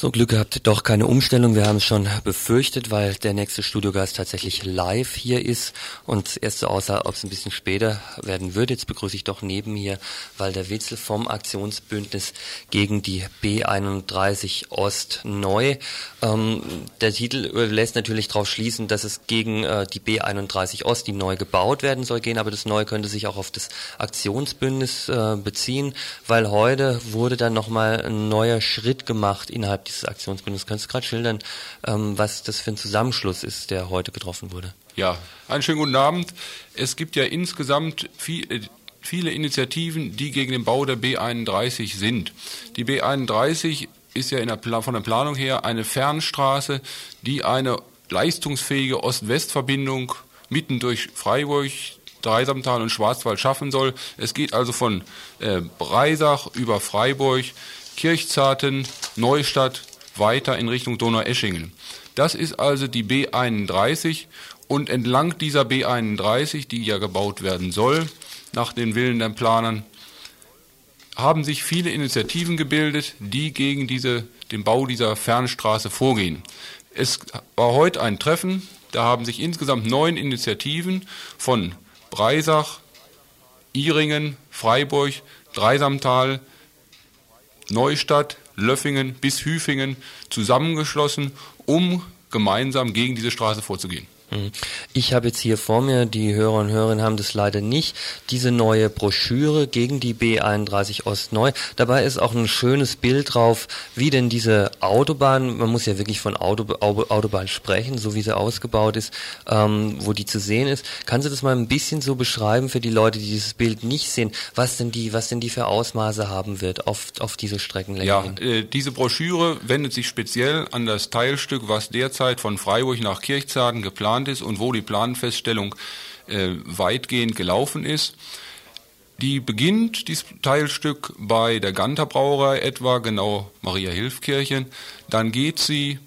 So Glück gehabt, doch keine Umstellung. Wir haben es schon befürchtet, weil der nächste Studiogast tatsächlich live hier ist und erst so aussah, ob es ein bisschen später werden würde. Jetzt begrüße ich doch neben mir Walter Witzel vom Aktionsbündnis gegen die B31 Ost neu. Ähm, der Titel lässt natürlich darauf schließen, dass es gegen äh, die B31 Ost, die neu gebaut werden soll, gehen, aber das Neue könnte sich auch auf das Aktionsbündnis äh, beziehen, weil heute wurde dann nochmal ein neuer Schritt gemacht innerhalb dieses Aktionsbündnisses. Kannst du gerade schildern, ähm, was das für ein Zusammenschluss ist, der heute getroffen wurde? Ja, einen schönen guten Abend. Es gibt ja insgesamt viel, äh, viele Initiativen, die gegen den Bau der B31 sind. Die B31 ist ja der von der Planung her eine Fernstraße, die eine leistungsfähige Ost-West-Verbindung mitten durch Freiburg, Dreisamtal und Schwarzwald schaffen soll. Es geht also von äh, Breisach über Freiburg Kirchzarten, Neustadt weiter in Richtung Donaueschingen. Das ist also die B31 und entlang dieser B31, die ja gebaut werden soll, nach den Willen der Planern, haben sich viele Initiativen gebildet, die gegen diese, den Bau dieser Fernstraße vorgehen. Es war heute ein Treffen, da haben sich insgesamt neun Initiativen von Breisach, Iringen, Freiburg, Dreisamtal, Neustadt, Löffingen bis Hüfingen zusammengeschlossen, um gemeinsam gegen diese Straße vorzugehen. Mhm. Ich habe jetzt hier vor mir, die Hörer und Hörerinnen haben das leider nicht, diese neue Broschüre gegen die B31 Ost neu. Dabei ist auch ein schönes Bild drauf, wie denn diese Autobahn, man muss ja wirklich von Auto, Autobahn sprechen, so wie sie ausgebaut ist, ähm, wo die zu sehen ist. Kannst du das mal ein bisschen so beschreiben für die Leute, die dieses Bild nicht sehen, was denn die, was denn die für Ausmaße haben wird auf, auf diese Streckenlänge Ja, äh, diese Broschüre wendet sich speziell an das Teilstück, was derzeit von Freiburg nach Kirchzarten geplant geplant ist und wo die Planfeststellung äh, weitgehend gelaufen ist. Die beginnt, dieses Teilstück, bei der Ganter Brauerei etwa, genau Maria Hilfkirchen. Dann geht sie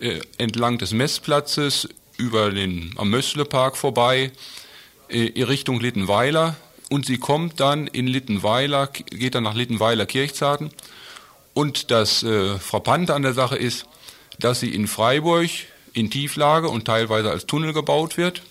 äh, entlang des Messplatzes über den am Mössle-Park vorbei, äh, in Richtung Littenweiler. Und sie kommt dann in Littenweiler, geht dann nach Littenweiler Kirchzarten. Und das äh, Frappante an der Sache ist, dass sie in Freiburg in Tieflage und teilweise als Tunnel gebaut wird.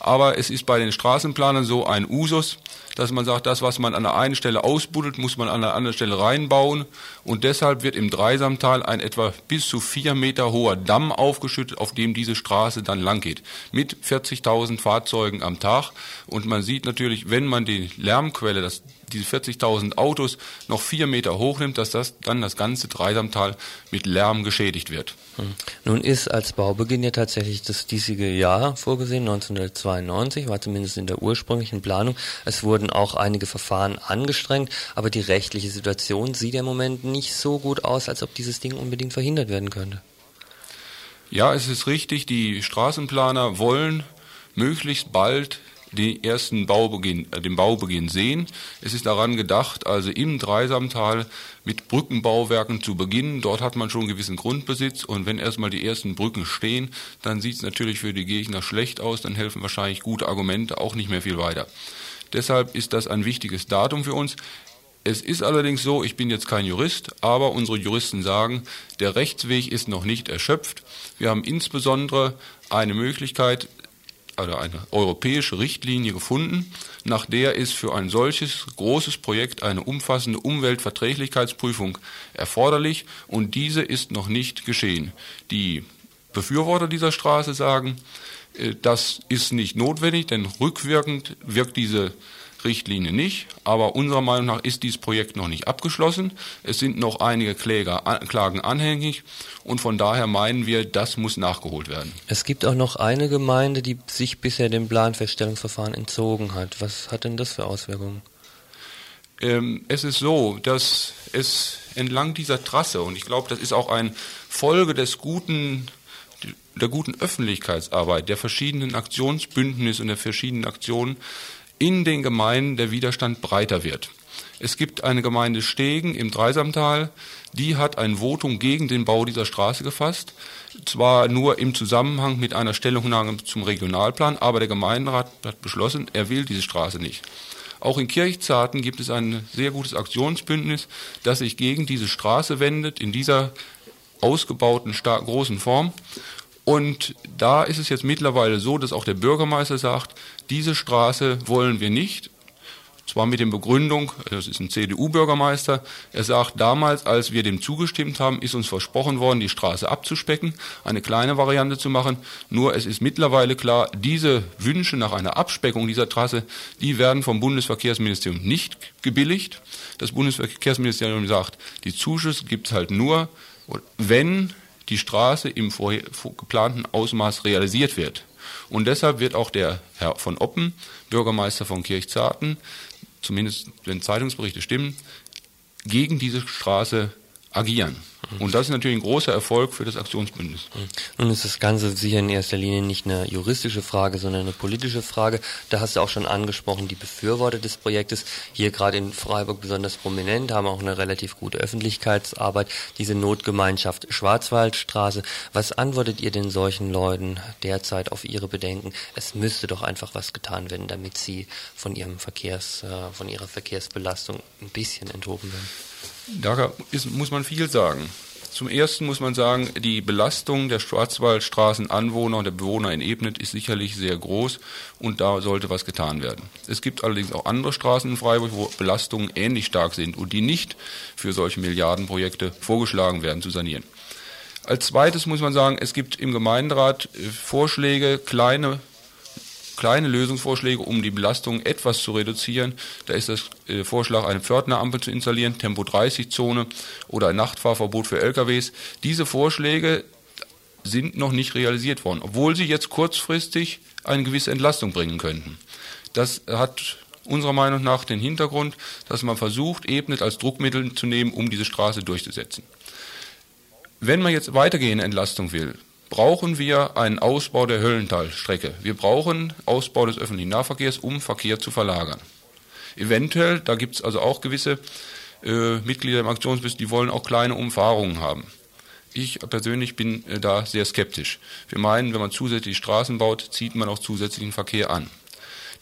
Aber es ist bei den Straßenplanern so ein Usus, dass man sagt, das, was man an der einen Stelle ausbuddelt, muss man an der anderen Stelle reinbauen. Und deshalb wird im Dreisamtal ein etwa bis zu vier Meter hoher Damm aufgeschüttet, auf dem diese Straße dann lang geht. Mit 40.000 Fahrzeugen am Tag. Und man sieht natürlich, wenn man die Lärmquelle, das diese 40.000 Autos noch vier Meter hochnimmt, dass das dann das ganze Dreisamtal mit Lärm geschädigt wird. Hm. Nun ist als Baubeginn ja tatsächlich das diesige Jahr vorgesehen, 1992, war zumindest in der ursprünglichen Planung. Es wurden auch einige Verfahren angestrengt, aber die rechtliche Situation sieht im Moment nicht so gut aus, als ob dieses Ding unbedingt verhindert werden könnte. Ja, es ist richtig, die Straßenplaner wollen möglichst bald den ersten Baubeginn, äh, den Baubeginn sehen. Es ist daran gedacht, also im Dreisamtal mit Brückenbauwerken zu beginnen. Dort hat man schon gewissen Grundbesitz und wenn erstmal die ersten Brücken stehen, dann sieht es natürlich für die Gegner schlecht aus, dann helfen wahrscheinlich gute Argumente auch nicht mehr viel weiter. Deshalb ist das ein wichtiges Datum für uns. Es ist allerdings so, ich bin jetzt kein Jurist, aber unsere Juristen sagen, der Rechtsweg ist noch nicht erschöpft. Wir haben insbesondere eine Möglichkeit, oder eine europäische Richtlinie gefunden, nach der ist für ein solches großes Projekt eine umfassende Umweltverträglichkeitsprüfung erforderlich und diese ist noch nicht geschehen. Die Befürworter dieser Straße sagen, das ist nicht notwendig, denn rückwirkend wirkt diese Richtlinie nicht, aber unserer Meinung nach ist dieses Projekt noch nicht abgeschlossen. Es sind noch einige Kläger, Klagen anhängig und von daher meinen wir, das muss nachgeholt werden. Es gibt auch noch eine Gemeinde, die sich bisher dem Planfeststellungsverfahren entzogen hat. Was hat denn das für Auswirkungen? Ähm, es ist so, dass es entlang dieser Trasse, und ich glaube, das ist auch eine Folge des guten der guten Öffentlichkeitsarbeit, der verschiedenen Aktionsbündnisse und der verschiedenen Aktionen in den Gemeinden der Widerstand breiter wird. Es gibt eine Gemeinde Stegen im Dreisamtal, die hat ein Votum gegen den Bau dieser Straße gefasst. Zwar nur im Zusammenhang mit einer Stellungnahme zum Regionalplan, aber der Gemeinderat hat beschlossen, er will diese Straße nicht. Auch in Kirchzarten gibt es ein sehr gutes Aktionsbündnis, das sich gegen diese Straße wendet, in dieser ausgebauten, großen Form. Und da ist es jetzt mittlerweile so, dass auch der Bürgermeister sagt, diese Straße wollen wir nicht. Zwar mit der Begründung, das ist ein CDU-Bürgermeister, er sagt, damals, als wir dem zugestimmt haben, ist uns versprochen worden, die Straße abzuspecken, eine kleine Variante zu machen. Nur es ist mittlerweile klar, diese Wünsche nach einer Abspeckung dieser Trasse, die werden vom Bundesverkehrsministerium nicht gebilligt. Das Bundesverkehrsministerium sagt, die Zuschüsse gibt es halt nur, wenn die Straße im geplanten Ausmaß realisiert wird. Und deshalb wird auch der Herr von Oppen, Bürgermeister von Kirchzarten, zumindest wenn Zeitungsberichte stimmen, gegen diese Straße agieren. Und das ist natürlich ein großer Erfolg für das Aktionsbündnis. Nun ist das Ganze sicher in erster Linie nicht eine juristische Frage, sondern eine politische Frage. Da hast du auch schon angesprochen, die Befürworter des Projektes, hier gerade in Freiburg besonders prominent, haben auch eine relativ gute Öffentlichkeitsarbeit, diese Notgemeinschaft Schwarzwaldstraße. Was antwortet ihr denn solchen Leuten derzeit auf ihre Bedenken? Es müsste doch einfach was getan werden, damit sie von ihrem Verkehrs, äh, von ihrer Verkehrsbelastung ein bisschen enthoben werden. Da ist, muss man viel sagen. Zum ersten muss man sagen, die Belastung der Schwarzwaldstraßenanwohner und der Bewohner in Ebnet ist sicherlich sehr groß und da sollte was getan werden. Es gibt allerdings auch andere Straßen in Freiburg, wo Belastungen ähnlich stark sind und die nicht für solche Milliardenprojekte vorgeschlagen werden zu sanieren. Als zweites muss man sagen, es gibt im Gemeinderat äh, Vorschläge, kleine kleine Lösungsvorschläge, um die Belastung etwas zu reduzieren. Da ist das äh, Vorschlag, eine Pförtnerampel zu installieren, Tempo-30-Zone oder ein Nachtfahrverbot für LKWs. Diese Vorschläge sind noch nicht realisiert worden, obwohl sie jetzt kurzfristig eine gewisse Entlastung bringen könnten. Das hat unserer Meinung nach den Hintergrund, dass man versucht, Ebnet als Druckmittel zu nehmen, um diese Straße durchzusetzen. Wenn man jetzt weitergehende Entlastung will, brauchen wir einen Ausbau der Höllentalstrecke. Wir brauchen Ausbau des öffentlichen Nahverkehrs, um Verkehr zu verlagern. Eventuell, da gibt es also auch gewisse äh, Mitglieder im Aktionsbündnis, die wollen auch kleine Umfahrungen haben. Ich persönlich bin äh, da sehr skeptisch. Wir meinen, wenn man zusätzlich Straßen baut, zieht man auch zusätzlichen Verkehr an.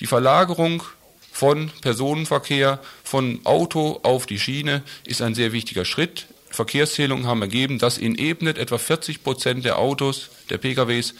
Die Verlagerung von Personenverkehr von Auto auf die Schiene ist ein sehr wichtiger Schritt. Verkehrszählungen haben ergeben, dass in Ebnet etwa 40 Prozent der Autos, der PKWs,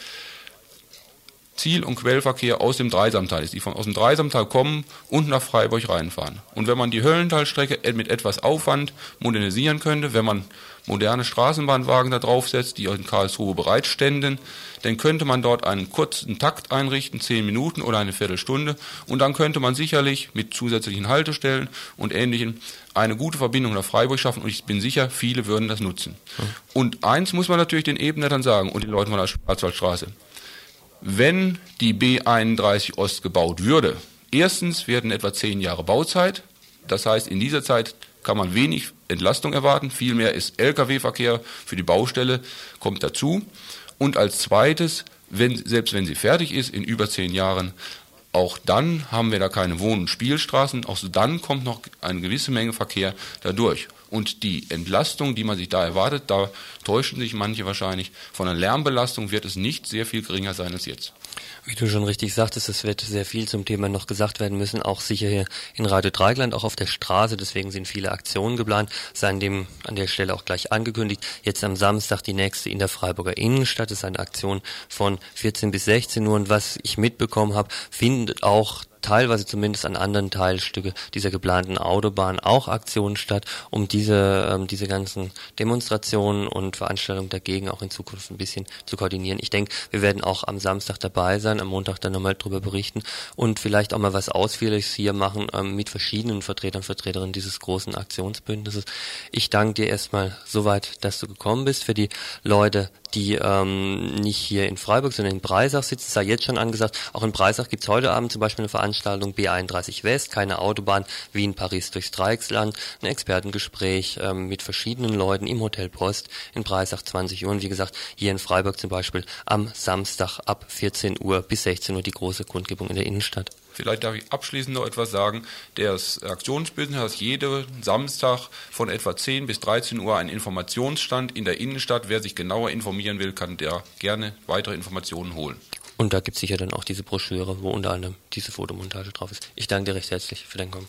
Ziel- und Quellverkehr aus dem Dreisamtal ist, die von, aus dem Dreisamtal kommen und nach Freiburg reinfahren. Und wenn man die Höllentalstrecke mit etwas Aufwand modernisieren könnte, wenn man moderne Straßenbahnwagen da draufsetzt, die in Karlsruhe bereitständen, dann könnte man dort einen kurzen Takt einrichten, zehn Minuten oder eine Viertelstunde, und dann könnte man sicherlich mit zusätzlichen Haltestellen und Ähnlichem eine gute Verbindung nach Freiburg schaffen und ich bin sicher, viele würden das nutzen. Mhm. Und eins muss man natürlich den Ebnern sagen und den Leuten von der Schwarzwaldstraße. Wenn die B31 Ost gebaut würde, erstens werden etwa zehn Jahre Bauzeit, das heißt, in dieser Zeit kann man wenig Entlastung erwarten, vielmehr ist Lkw-Verkehr für die Baustelle, kommt dazu. Und als zweites, wenn, selbst wenn sie fertig ist, in über zehn Jahren, auch dann haben wir da keine Wohn- und Spielstraßen. Auch dann kommt noch eine gewisse Menge Verkehr dadurch. Und die Entlastung, die man sich da erwartet, da täuschen sich manche wahrscheinlich. Von der Lärmbelastung wird es nicht sehr viel geringer sein als jetzt. Wie du schon richtig sagtest, es wird sehr viel zum Thema noch gesagt werden müssen, auch sicher hier in Radio Dreigland, auch auf der Straße. Deswegen sind viele Aktionen geplant, seien dem an der Stelle auch gleich angekündigt. Jetzt am Samstag die nächste in der Freiburger Innenstadt ist eine Aktion von 14 bis 16 Uhr. Und was ich mitbekommen habe, findet auch teilweise zumindest an anderen Teilstücke dieser geplanten Autobahn auch Aktionen statt, um diese, ähm, diese ganzen Demonstrationen und Veranstaltungen dagegen auch in Zukunft ein bisschen zu koordinieren. Ich denke, wir werden auch am Samstag dabei sein, am Montag dann nochmal drüber berichten und vielleicht auch mal was Ausführliches hier machen ähm, mit verschiedenen Vertretern, Vertreterinnen dieses großen Aktionsbündnisses. Ich danke dir erstmal soweit, dass du gekommen bist. Für die Leute die ähm, nicht hier in Freiburg, sondern in Breisach sitzen, sei jetzt schon angesagt. Auch in Breisach gibt's heute Abend zum Beispiel eine Veranstaltung B31 West, keine Autobahn, Wien-Paris durchs Dreiecksland, ein Expertengespräch ähm, mit verschiedenen Leuten im Hotel Post in Breisach 20 Uhr. Und wie gesagt, hier in Freiburg zum Beispiel am Samstag ab 14 Uhr bis 16 Uhr die große Kundgebung in der Innenstadt. Vielleicht darf ich abschließend noch etwas sagen. Das Aktionsbusiness hat jeden Samstag von etwa 10 bis 13 Uhr einen Informationsstand in der Innenstadt. Wer sich genauer informieren will, kann der gerne weitere Informationen holen. Und da gibt es sicher dann auch diese Broschüre, wo unter anderem diese Fotomontage drauf ist. Ich danke dir recht herzlich für dein Kommen.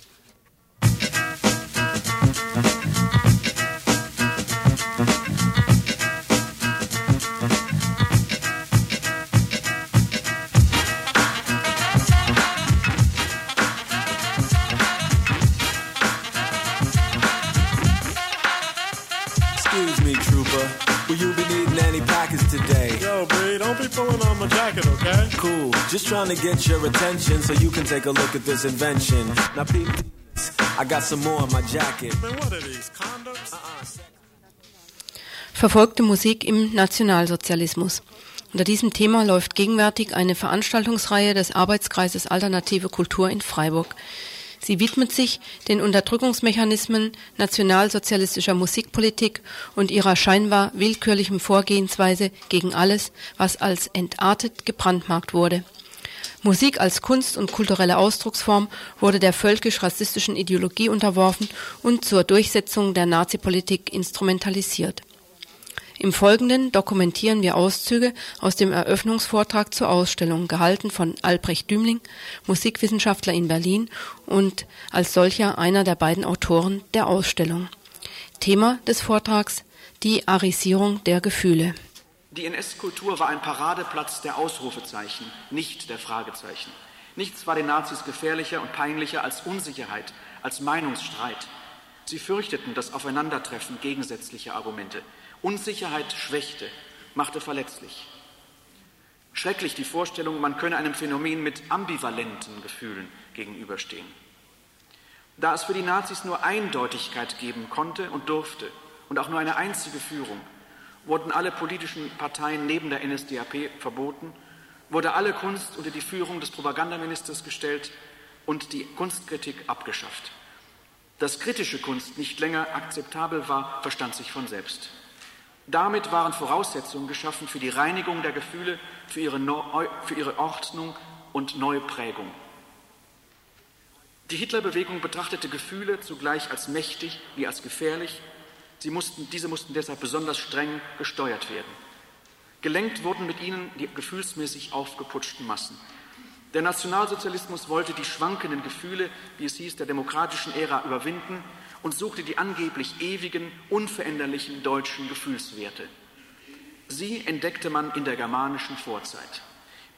Cool, just trying to get your attention so you can take a look at this invention. Now, people, I got some more in my jacket. Man, what are these, condoms? Verfolgte Musik im Nationalsozialismus. Unter diesem Thema läuft gegenwärtig eine Veranstaltungsreihe des Arbeitskreises Alternative Kultur in Freiburg. Sie widmet sich den Unterdrückungsmechanismen nationalsozialistischer Musikpolitik und ihrer scheinbar willkürlichen Vorgehensweise gegen alles, was als entartet gebrandmarkt wurde. Musik als Kunst und kulturelle Ausdrucksform wurde der völkisch-rassistischen Ideologie unterworfen und zur Durchsetzung der Nazipolitik instrumentalisiert. Im Folgenden dokumentieren wir Auszüge aus dem Eröffnungsvortrag zur Ausstellung, gehalten von Albrecht Dümling, Musikwissenschaftler in Berlin und als solcher einer der beiden Autoren der Ausstellung. Thema des Vortrags Die Arisierung der Gefühle. Die NS-Kultur war ein Paradeplatz der Ausrufezeichen, nicht der Fragezeichen. Nichts war den Nazis gefährlicher und peinlicher als Unsicherheit, als Meinungsstreit. Sie fürchteten das Aufeinandertreffen gegensätzlicher Argumente. Unsicherheit schwächte, machte verletzlich. Schrecklich die Vorstellung, man könne einem Phänomen mit ambivalenten Gefühlen gegenüberstehen. Da es für die Nazis nur Eindeutigkeit geben konnte und durfte und auch nur eine einzige Führung, wurden alle politischen Parteien neben der NSDAP verboten, wurde alle Kunst unter die Führung des Propagandaministers gestellt und die Kunstkritik abgeschafft. Dass kritische Kunst nicht länger akzeptabel war, verstand sich von selbst. Damit waren Voraussetzungen geschaffen für die Reinigung der Gefühle, für ihre, Neu für ihre Ordnung und Neuprägung. Die Hitlerbewegung betrachtete Gefühle zugleich als mächtig wie als gefährlich. Sie mussten, diese mussten deshalb besonders streng gesteuert werden. Gelenkt wurden mit ihnen die gefühlsmäßig aufgeputschten Massen. Der Nationalsozialismus wollte die schwankenden Gefühle, wie es hieß, der demokratischen Ära überwinden und suchte die angeblich ewigen, unveränderlichen deutschen Gefühlswerte. Sie entdeckte man in der germanischen Vorzeit.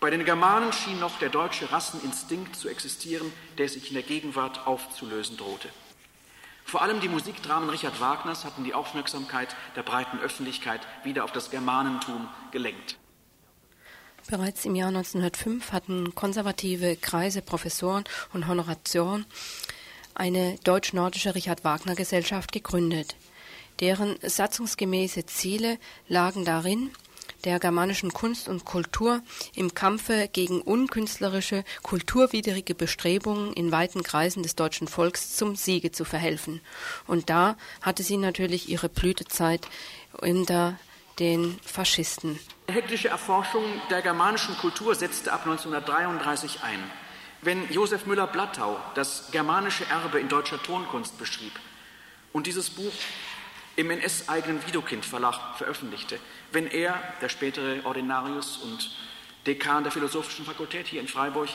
Bei den Germanen schien noch der deutsche Rasseninstinkt zu existieren, der sich in der Gegenwart aufzulösen drohte. Vor allem die Musikdramen Richard Wagners hatten die Aufmerksamkeit der breiten Öffentlichkeit wieder auf das Germanentum gelenkt. Bereits im Jahr 1905 hatten konservative Kreise, Professoren und Honoratioren eine deutsch-nordische Richard Wagner Gesellschaft gegründet. Deren satzungsgemäße Ziele lagen darin, der germanischen Kunst und Kultur im Kampfe gegen unkünstlerische, kulturwidrige Bestrebungen in weiten Kreisen des deutschen Volks zum Siege zu verhelfen. Und da hatte sie natürlich ihre Blütezeit unter den Faschisten. Hektische Erforschung der germanischen Kultur setzte ab 1933 ein. Wenn Josef Müller-Blattau das germanische Erbe in deutscher Tonkunst beschrieb und dieses Buch im NS-eigenen Widukind-Verlag veröffentlichte, wenn er, der spätere Ordinarius und Dekan der Philosophischen Fakultät hier in Freiburg,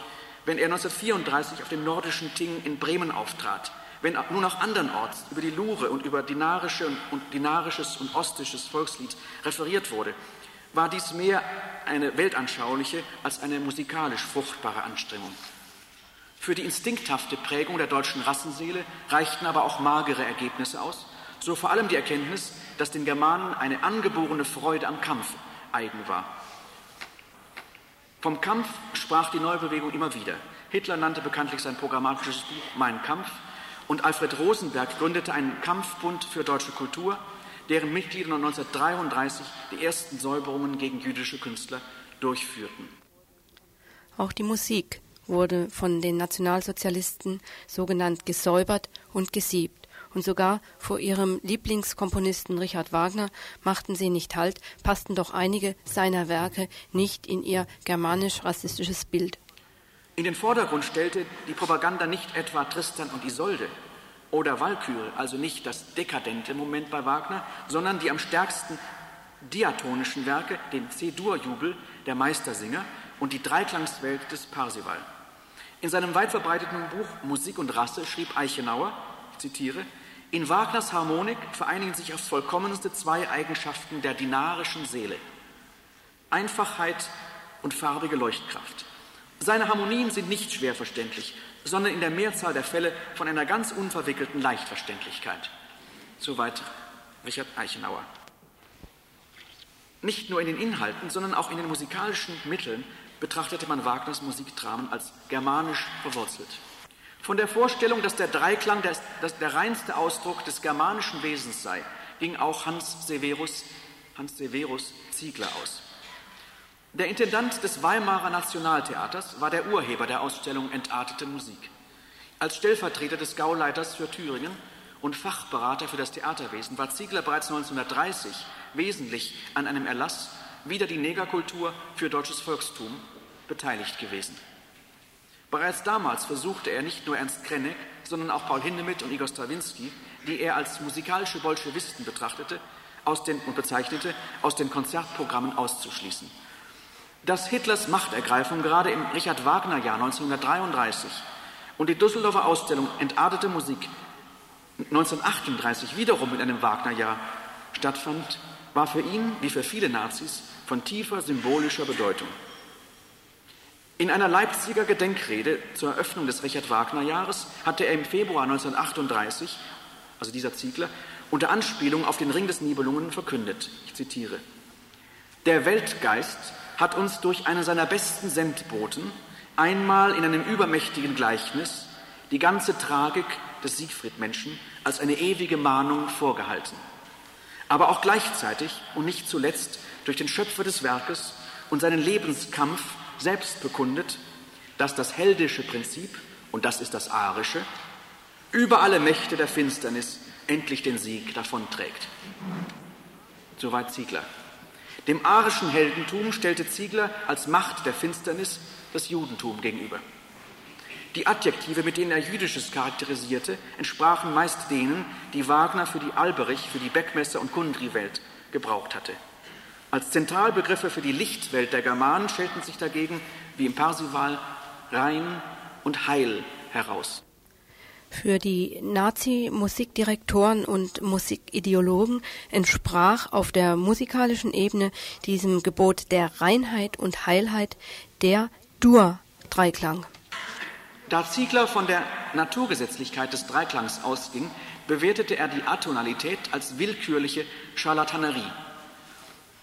wenn er 1934 auf dem Nordischen Ting in Bremen auftrat, wenn nun auch andernorts über die Lure und über dinarische und, dinarisches und ostisches Volkslied referiert wurde, war dies mehr eine weltanschauliche als eine musikalisch fruchtbare Anstrengung. Für die instinkthafte Prägung der deutschen Rassenseele reichten aber auch magere Ergebnisse aus, so vor allem die Erkenntnis, dass den Germanen eine angeborene Freude am Kampf eigen war. Vom Kampf sprach die Neubewegung immer wieder. Hitler nannte bekanntlich sein programmatisches Buch Mein Kampf und Alfred Rosenberg gründete einen Kampfbund für deutsche Kultur, deren Mitglieder 1933 die ersten Säuberungen gegen jüdische Künstler durchführten. Auch die Musik wurde von den Nationalsozialisten sogenannt gesäubert und gesiebt. Und sogar vor ihrem Lieblingskomponisten Richard Wagner machten sie nicht Halt, passten doch einige seiner Werke nicht in ihr germanisch-rassistisches Bild. In den Vordergrund stellte die Propaganda nicht etwa Tristan und Isolde oder Walküre, also nicht das dekadente Moment bei Wagner, sondern die am stärksten diatonischen Werke, den C-Dur-Jubel der Meistersinger und die Dreiklangswelt des Parsival. In seinem weit verbreiteten Buch Musik und Rasse schrieb Eichenauer, ich zitiere, in Wagners Harmonik vereinigen sich aufs vollkommenste zwei Eigenschaften der dinarischen Seele. Einfachheit und farbige Leuchtkraft. Seine Harmonien sind nicht schwer verständlich, sondern in der Mehrzahl der Fälle von einer ganz unverwickelten Leichtverständlichkeit. Soweit Richard Eichenauer. Nicht nur in den Inhalten, sondern auch in den musikalischen Mitteln betrachtete man Wagners Musikdramen als germanisch verwurzelt. Von der Vorstellung, dass der Dreiklang der, dass der reinste Ausdruck des germanischen Wesens sei, ging auch Hans Severus, Hans Severus Ziegler aus. Der Intendant des Weimarer Nationaltheaters war der Urheber der Ausstellung Entartete Musik. Als Stellvertreter des Gauleiters für Thüringen und Fachberater für das Theaterwesen war Ziegler bereits 1930 wesentlich an einem Erlass wieder die Negerkultur für deutsches Volkstum beteiligt gewesen. Bereits damals versuchte er nicht nur Ernst Krenneck, sondern auch Paul Hindemith und Igor Strawinski, die er als musikalische Bolschewisten betrachtete aus den, und bezeichnete, aus den Konzertprogrammen auszuschließen. Dass Hitlers Machtergreifung gerade im Richard Wagner Jahr 1933 und die Düsseldorfer Ausstellung Entartete Musik 1938 wiederum in einem Wagner Jahr stattfand, war für ihn, wie für viele Nazis, von tiefer symbolischer Bedeutung. In einer Leipziger Gedenkrede zur Eröffnung des Richard Wagner Jahres hatte er im Februar 1938, also dieser Ziegler, unter Anspielung auf den Ring des Nibelungen verkündet. Ich zitiere: Der Weltgeist hat uns durch einen seiner besten Sendboten einmal in einem übermächtigen Gleichnis die ganze Tragik des Siegfriedmenschen als eine ewige Mahnung vorgehalten, aber auch gleichzeitig und nicht zuletzt durch den Schöpfer des Werkes und seinen Lebenskampf selbst bekundet, dass das heldische Prinzip, und das ist das arische, über alle Mächte der Finsternis endlich den Sieg davonträgt. Soweit Ziegler. Dem arischen Heldentum stellte Ziegler als Macht der Finsternis das Judentum gegenüber. Die Adjektive, mit denen er Jüdisches charakterisierte, entsprachen meist denen, die Wagner für die Alberich, für die Beckmesser und Kundri-Welt gebraucht hatte. Als Zentralbegriffe für die Lichtwelt der Germanen stellten sich dagegen, wie im Parsival, Rein und Heil heraus. Für die Nazi-Musikdirektoren und Musikideologen entsprach auf der musikalischen Ebene diesem Gebot der Reinheit und Heilheit der Dur-Dreiklang. Da Ziegler von der Naturgesetzlichkeit des Dreiklangs ausging, bewertete er die Atonalität als willkürliche Charlatanerie.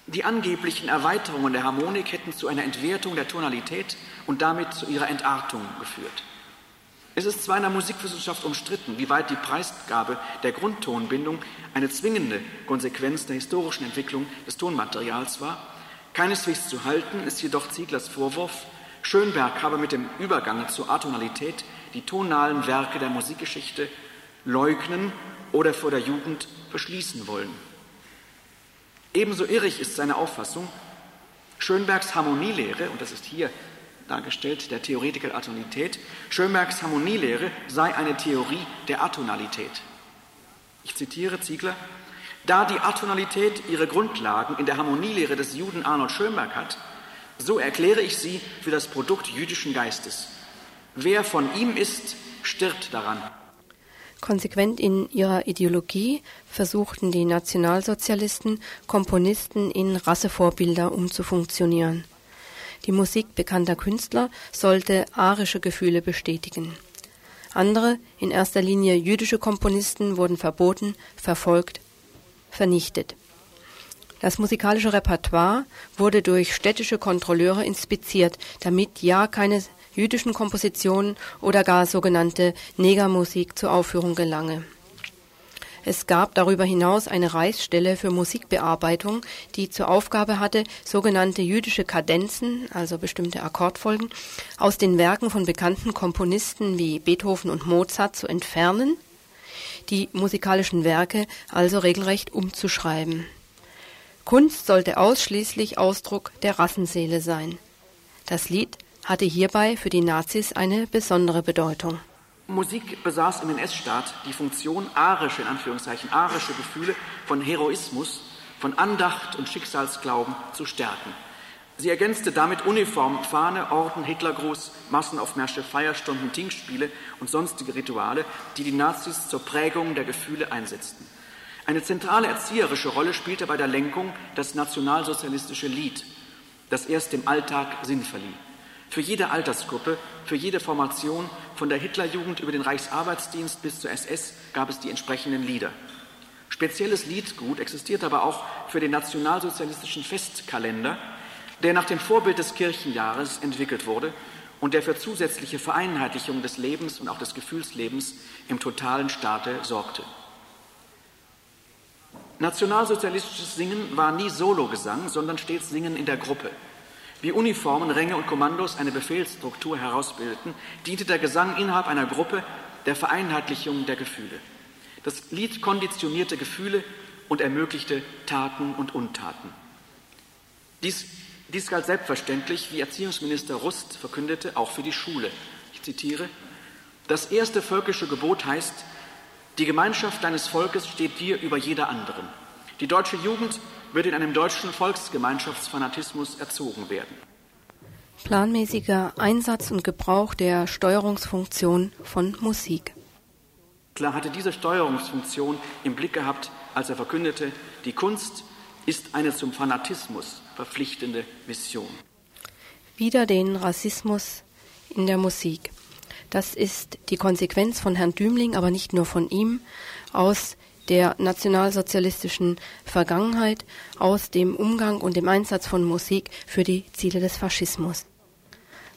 Die angeblichen Erweiterungen der Harmonik hätten zu einer Entwertung der Tonalität und damit zu ihrer Entartung geführt. Es ist zwar in der Musikwissenschaft umstritten, wie weit die Preisgabe der Grundtonbindung eine zwingende Konsequenz der historischen Entwicklung des Tonmaterials war, keineswegs zu halten ist jedoch Zieglers Vorwurf, Schönberg habe mit dem Übergang zur Atonalität die tonalen Werke der Musikgeschichte leugnen oder vor der Jugend verschließen wollen. Ebenso irrig ist seine Auffassung, Schönbergs Harmonielehre, und das ist hier dargestellt, der Theoretiker der Atonalität, Schönbergs Harmonielehre sei eine Theorie der Atonalität. Ich zitiere Ziegler, da die Atonalität ihre Grundlagen in der Harmonielehre des Juden Arnold Schönberg hat, so erkläre ich sie für das Produkt jüdischen Geistes. Wer von ihm ist, stirbt daran. Konsequent in ihrer Ideologie versuchten die Nationalsozialisten, Komponisten in Rassevorbilder umzufunktionieren. Die Musik bekannter Künstler sollte arische Gefühle bestätigen. Andere, in erster Linie jüdische Komponisten, wurden verboten, verfolgt, vernichtet. Das musikalische Repertoire wurde durch städtische Kontrolleure inspiziert, damit ja keine jüdischen Kompositionen oder gar sogenannte Negermusik zur Aufführung gelange. Es gab darüber hinaus eine Reichsstelle für Musikbearbeitung, die zur Aufgabe hatte, sogenannte jüdische Kadenzen, also bestimmte Akkordfolgen, aus den Werken von bekannten Komponisten wie Beethoven und Mozart zu entfernen, die musikalischen Werke also regelrecht umzuschreiben. Kunst sollte ausschließlich Ausdruck der Rassenseele sein. Das Lied hatte hierbei für die Nazis eine besondere Bedeutung. Musik besaß im NS-Staat die Funktion, arische, in Anführungszeichen, arische Gefühle von Heroismus, von Andacht und Schicksalsglauben zu stärken. Sie ergänzte damit Uniform, Fahne, Orden, Hitlergruß, Massenaufmärsche, Feierstunden, Tingspiele und sonstige Rituale, die die Nazis zur Prägung der Gefühle einsetzten. Eine zentrale erzieherische Rolle spielte bei der Lenkung das nationalsozialistische Lied, das erst dem Alltag Sinn verlieh. Für jede Altersgruppe, für jede Formation, von der Hitlerjugend über den Reichsarbeitsdienst bis zur SS, gab es die entsprechenden Lieder. Spezielles Liedgut existiert aber auch für den nationalsozialistischen Festkalender, der nach dem Vorbild des Kirchenjahres entwickelt wurde und der für zusätzliche Vereinheitlichung des Lebens und auch des Gefühlslebens im totalen Staate sorgte. Nationalsozialistisches Singen war nie Sologesang, sondern stets Singen in der Gruppe. Wie Uniformen, Ränge und Kommandos eine Befehlsstruktur herausbildeten, diente der Gesang innerhalb einer Gruppe der Vereinheitlichung der Gefühle. Das Lied konditionierte Gefühle und ermöglichte Taten und Untaten. Dies, dies galt selbstverständlich, wie Erziehungsminister Rust verkündete, auch für die Schule. Ich zitiere, das erste völkische Gebot heißt, die Gemeinschaft deines Volkes steht dir über jeder anderen. Die deutsche Jugend wird in einem deutschen Volksgemeinschaftsfanatismus erzogen werden. Planmäßiger Einsatz und Gebrauch der Steuerungsfunktion von Musik. Klar hatte diese Steuerungsfunktion im Blick gehabt, als er verkündete, die Kunst ist eine zum Fanatismus verpflichtende Mission. Wieder den Rassismus in der Musik. Das ist die Konsequenz von Herrn Dümling, aber nicht nur von ihm, aus der nationalsozialistischen Vergangenheit, aus dem Umgang und dem Einsatz von Musik für die Ziele des Faschismus.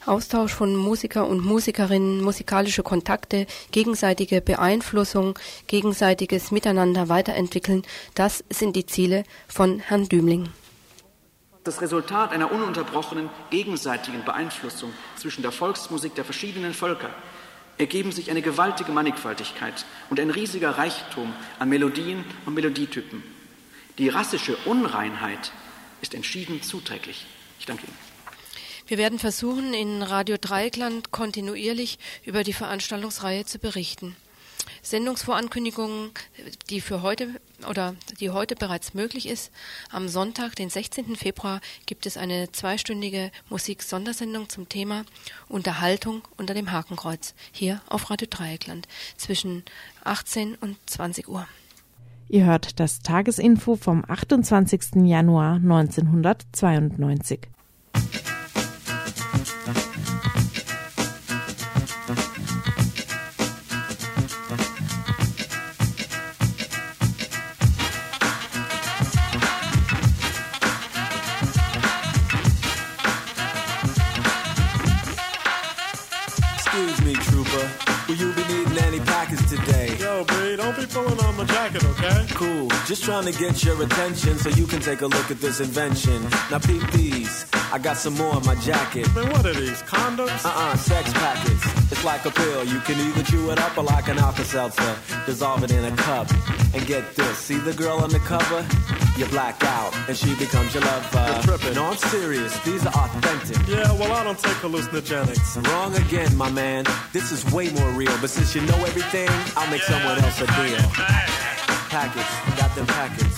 Austausch von Musiker und Musikerinnen, musikalische Kontakte, gegenseitige Beeinflussung, gegenseitiges Miteinander weiterentwickeln, das sind die Ziele von Herrn Dümling. Das Resultat einer ununterbrochenen gegenseitigen Beeinflussung zwischen der Volksmusik der verschiedenen Völker ergeben sich eine gewaltige Mannigfaltigkeit und ein riesiger Reichtum an Melodien und Melodietypen. Die rassische Unreinheit ist entschieden zuträglich. Ich danke Ihnen. Wir werden versuchen, in Radio Dreieckland kontinuierlich über die Veranstaltungsreihe zu berichten. Sendungsvorankündigungen, die für heute oder die heute bereits möglich ist. Am Sonntag, den 16. Februar, gibt es eine zweistündige Musik-Sondersendung zum Thema Unterhaltung unter dem Hakenkreuz hier auf Radio Dreieckland zwischen 18 und 20 Uhr. Ihr hört das Tagesinfo vom 28. Januar 1992. Just trying to get your attention so you can take a look at this invention. Now peep these. I got some more in my jacket. Man, what are these, condoms? Uh-uh, sex packets. It's like a pill. You can either chew it up or like an Alka-Seltzer. Dissolve it in a cup. And get this. See the girl on the cover? You black out, and she becomes your lover. You're tripping. No, I'm serious. These are authentic. Yeah, well, I don't take hallucinogenics. Wrong again, my man. This is way more real. But since you know everything, I'll make Yeah, someone else a deal. Packets. Got them packets.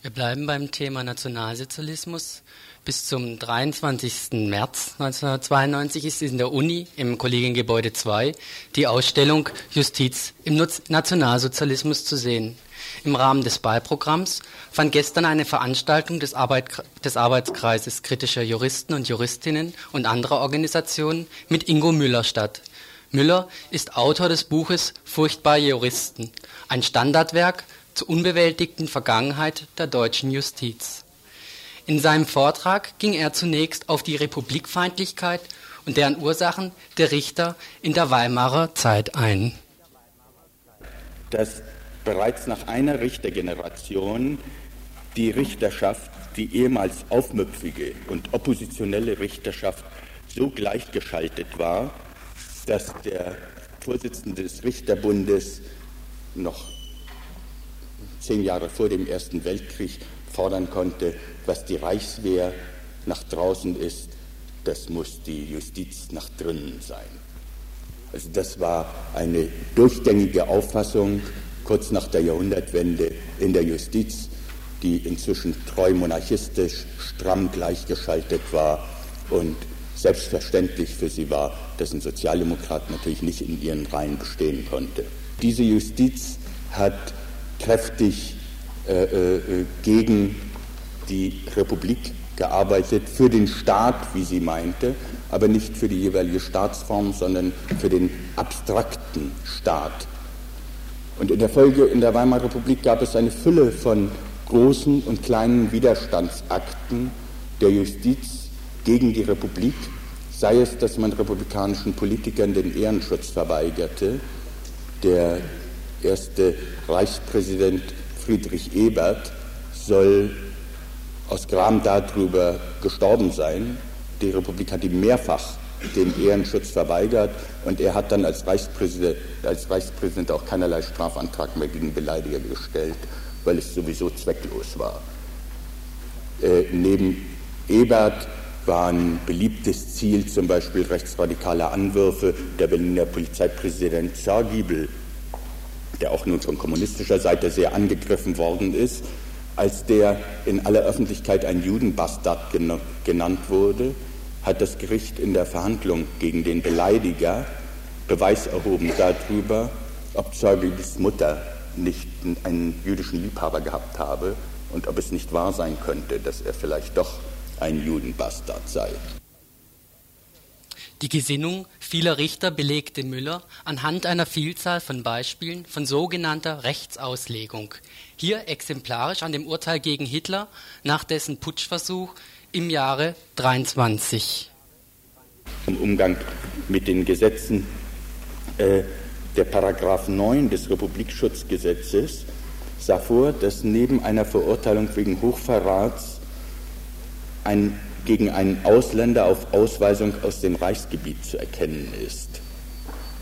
Wir bleiben beim Thema Nationalsozialismus. Bis zum 23. März 1992 ist in der Uni im Kollegiengebäude 2 die Ausstellung Justiz im Nationalsozialismus zu sehen. Im Rahmen des Beiprogramms fand gestern eine Veranstaltung des, Arbeit, des Arbeitskreises kritischer Juristen und Juristinnen und anderer Organisationen mit Ingo Müller statt. Müller ist Autor des Buches Furchtbare Juristen, ein Standardwerk zur unbewältigten Vergangenheit der deutschen Justiz. In seinem Vortrag ging er zunächst auf die Republikfeindlichkeit und deren Ursachen der Richter in der Weimarer Zeit ein. dass bereits nach einer Richtergeneration die Richterschaft, die ehemals aufmüpfige und oppositionelle Richterschaft, so gleichgeschaltet war, dass der Vorsitzende des Richterbundes noch zehn Jahre vor dem Ersten Weltkrieg fordern konnte, was die Reichswehr nach draußen ist, das muss die Justiz nach drinnen sein. Also das war eine durchgängige Auffassung kurz nach der Jahrhundertwende in der Justiz, die inzwischen treu monarchistisch, stramm gleichgeschaltet war und selbstverständlich für sie war, dass ein Sozialdemokrat natürlich nicht in ihren Reihen bestehen konnte. Diese Justiz hat kräftig äh, äh, gegen die Republik gearbeitet, für den Staat, wie sie meinte, aber nicht für die jeweilige Staatsform, sondern für den abstrakten Staat. Und in der Folge in der Weimarer Republik gab es eine Fülle von großen und kleinen Widerstandsakten der Justiz gegen die Republik, sei es, dass man republikanischen Politikern den Ehrenschutz verweigerte. Der erste Reichspräsident Friedrich Ebert soll aus Gram darüber gestorben sein. Die Republik hat ihm mehrfach den Ehrenschutz verweigert und er hat dann als Reichspräsident, als Reichspräsident auch keinerlei Strafantrag mehr gegen Beleidiger gestellt, weil es sowieso zwecklos war. Äh, neben Ebert war ein beliebtes Ziel zum Beispiel rechtsradikale Anwürfe. Der Berliner Polizeipräsident Zargiebel, der auch nun von kommunistischer Seite sehr angegriffen worden ist, als der in aller Öffentlichkeit ein Judenbastard genannt wurde, hat das Gericht in der Verhandlung gegen den Beleidiger Beweis erhoben darüber, ob Zeugis Mutter nicht einen jüdischen Liebhaber gehabt habe und ob es nicht wahr sein könnte, dass er vielleicht doch ein Judenbastard sei. Die Gesinnung vieler Richter belegte Müller anhand einer Vielzahl von Beispielen von sogenannter Rechtsauslegung. Hier exemplarisch an dem Urteil gegen Hitler nach dessen Putschversuch im Jahre 23. Im Umgang mit den Gesetzen äh, der Paragraph 9 des Republikschutzgesetzes sah vor, dass neben einer Verurteilung wegen Hochverrats ein, gegen einen Ausländer auf Ausweisung aus dem Reichsgebiet zu erkennen ist.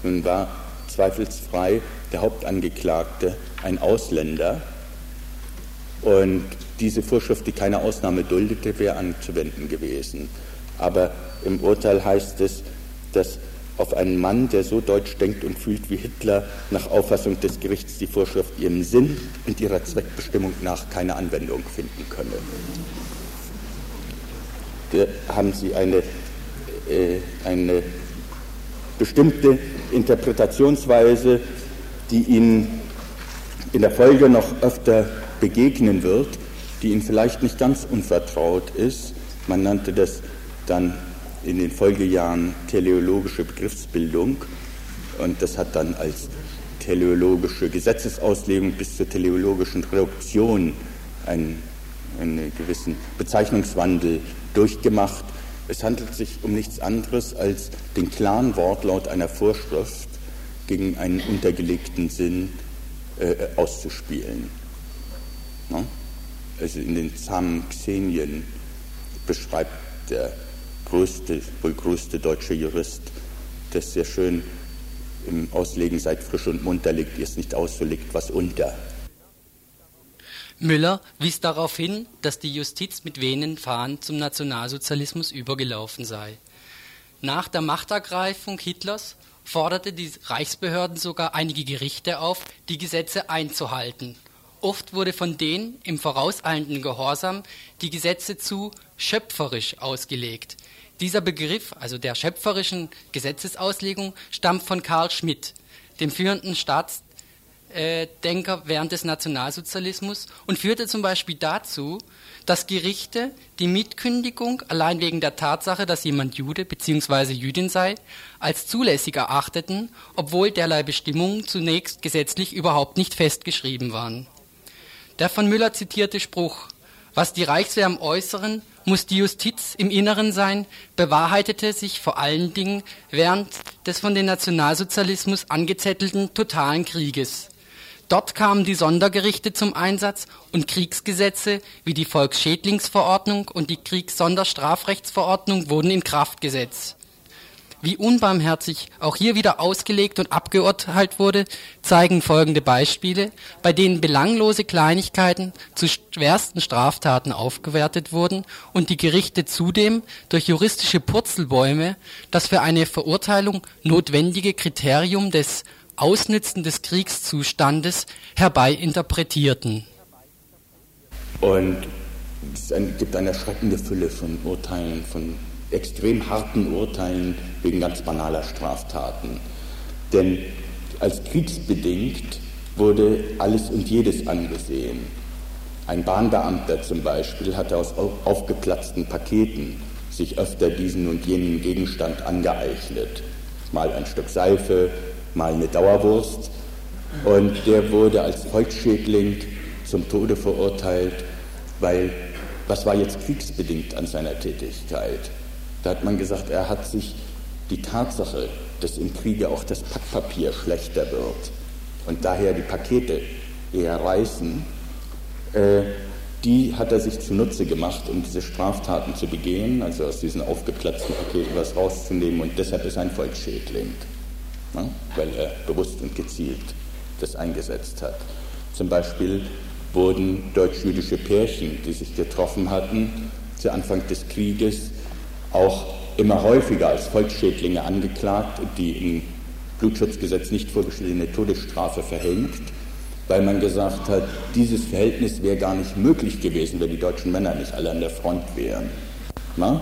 Nun war zweifelsfrei der Hauptangeklagte ein Ausländer und diese Vorschrift, die keine Ausnahme duldete, wäre anzuwenden gewesen. Aber im Urteil heißt es, dass auf einen Mann, der so deutsch denkt und fühlt wie Hitler, nach Auffassung des Gerichts die Vorschrift ihrem Sinn und ihrer Zweckbestimmung nach keine Anwendung finden könne. Da haben Sie eine, äh, eine bestimmte Interpretationsweise, die Ihnen in der Folge noch öfter begegnen wird, die Ihnen vielleicht nicht ganz unvertraut ist. Man nannte das dann in den Folgejahren teleologische Begriffsbildung und das hat dann als teleologische Gesetzesauslegung bis zur teleologischen Reduktion einen, einen gewissen Bezeichnungswandel durchgemacht. Es handelt sich um nichts anderes als den klaren Wortlaut einer Vorschrift gegen einen untergelegten Sinn äh, auszuspielen. No? Also in den Xenien beschreibt der größte, wohl größte deutsche Jurist, das sehr schön im Auslegen seid frisch und munter legt ihr es nicht aus, so legt was unter. Müller wies darauf hin, dass die Justiz mit wehenden Fahnen zum Nationalsozialismus übergelaufen sei. Nach der Machtergreifung Hitlers forderte die Reichsbehörden sogar einige Gerichte auf, die Gesetze einzuhalten. Oft wurde von denen im vorauseilenden Gehorsam die Gesetze zu schöpferisch ausgelegt. Dieser Begriff, also der schöpferischen Gesetzesauslegung, stammt von Karl Schmidt, dem führenden Staatsdenker während des Nationalsozialismus und führte zum Beispiel dazu, dass Gerichte die Mitkündigung allein wegen der Tatsache, dass jemand Jude bzw. Jüdin sei, als zulässig erachteten, obwohl derlei Bestimmungen zunächst gesetzlich überhaupt nicht festgeschrieben waren. Der von Müller zitierte Spruch, was die Reichswehr im Äußeren muss die Justiz im Inneren sein, bewahrheitete sich vor allen Dingen während des von den Nationalsozialismus angezettelten totalen Krieges. Dort kamen die Sondergerichte zum Einsatz und Kriegsgesetze wie die Volksschädlingsverordnung und die Kriegssonderstrafrechtsverordnung wurden in Kraft gesetzt. Wie unbarmherzig auch hier wieder ausgelegt und abgeurteilt wurde, zeigen folgende Beispiele, bei denen belanglose Kleinigkeiten zu schwersten Straftaten aufgewertet wurden und die Gerichte zudem durch juristische Purzelbäume das für eine Verurteilung notwendige Kriterium des Ausnützen des Kriegszustandes herbeiinterpretierten. Und es gibt eine erschreckende Fülle von Urteilen, von extrem harten Urteilen wegen ganz banaler Straftaten. Denn als kriegsbedingt wurde alles und jedes angesehen. Ein Bahnbeamter zum Beispiel hatte aus aufgeplatzten Paketen sich öfter diesen und jenen Gegenstand angeeignet. Mal ein Stück Seife, mal eine Dauerwurst. Und der wurde als Volksschädling zum Tode verurteilt, weil was war jetzt kriegsbedingt an seiner Tätigkeit? Da hat man gesagt, er hat sich die Tatsache, dass im Kriege auch das Packpapier schlechter wird und daher die Pakete eher reißen, äh, die hat er sich zunutze gemacht, um diese Straftaten zu begehen, also aus diesen aufgeplatzten Paketen was rauszunehmen und deshalb ist er ein Volksschädling, ne? weil er bewusst und gezielt das eingesetzt hat. Zum Beispiel wurden deutsch-jüdische Pärchen, die sich getroffen hatten, zu Anfang des Krieges auch immer häufiger als Volksschädlinge angeklagt und die im Blutschutzgesetz nicht vorgeschriebene Todesstrafe verhängt, weil man gesagt hat, dieses Verhältnis wäre gar nicht möglich gewesen, wenn die deutschen Männer nicht alle an der Front wären. Na?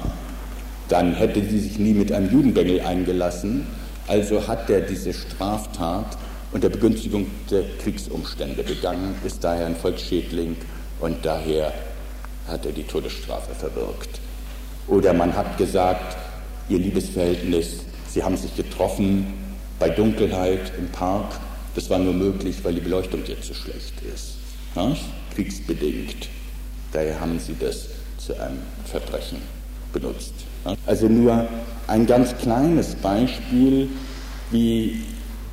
Dann hätte sie sich nie mit einem Judenbengel eingelassen, Also hat er diese Straftat unter Begünstigung der Kriegsumstände begangen, ist daher ein Volksschädling und daher hat er die Todesstrafe verwirkt. Oder man hat gesagt, ihr Liebesverhältnis, sie haben sich getroffen bei Dunkelheit im Park, das war nur möglich, weil die Beleuchtung jetzt so schlecht ist. Ja? Kriegsbedingt. Daher haben sie das zu einem Verbrechen benutzt. Also nur ein ganz kleines Beispiel, wie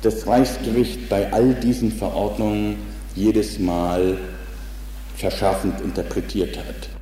das Reichsgericht bei all diesen Verordnungen jedes Mal verschärfend interpretiert hat.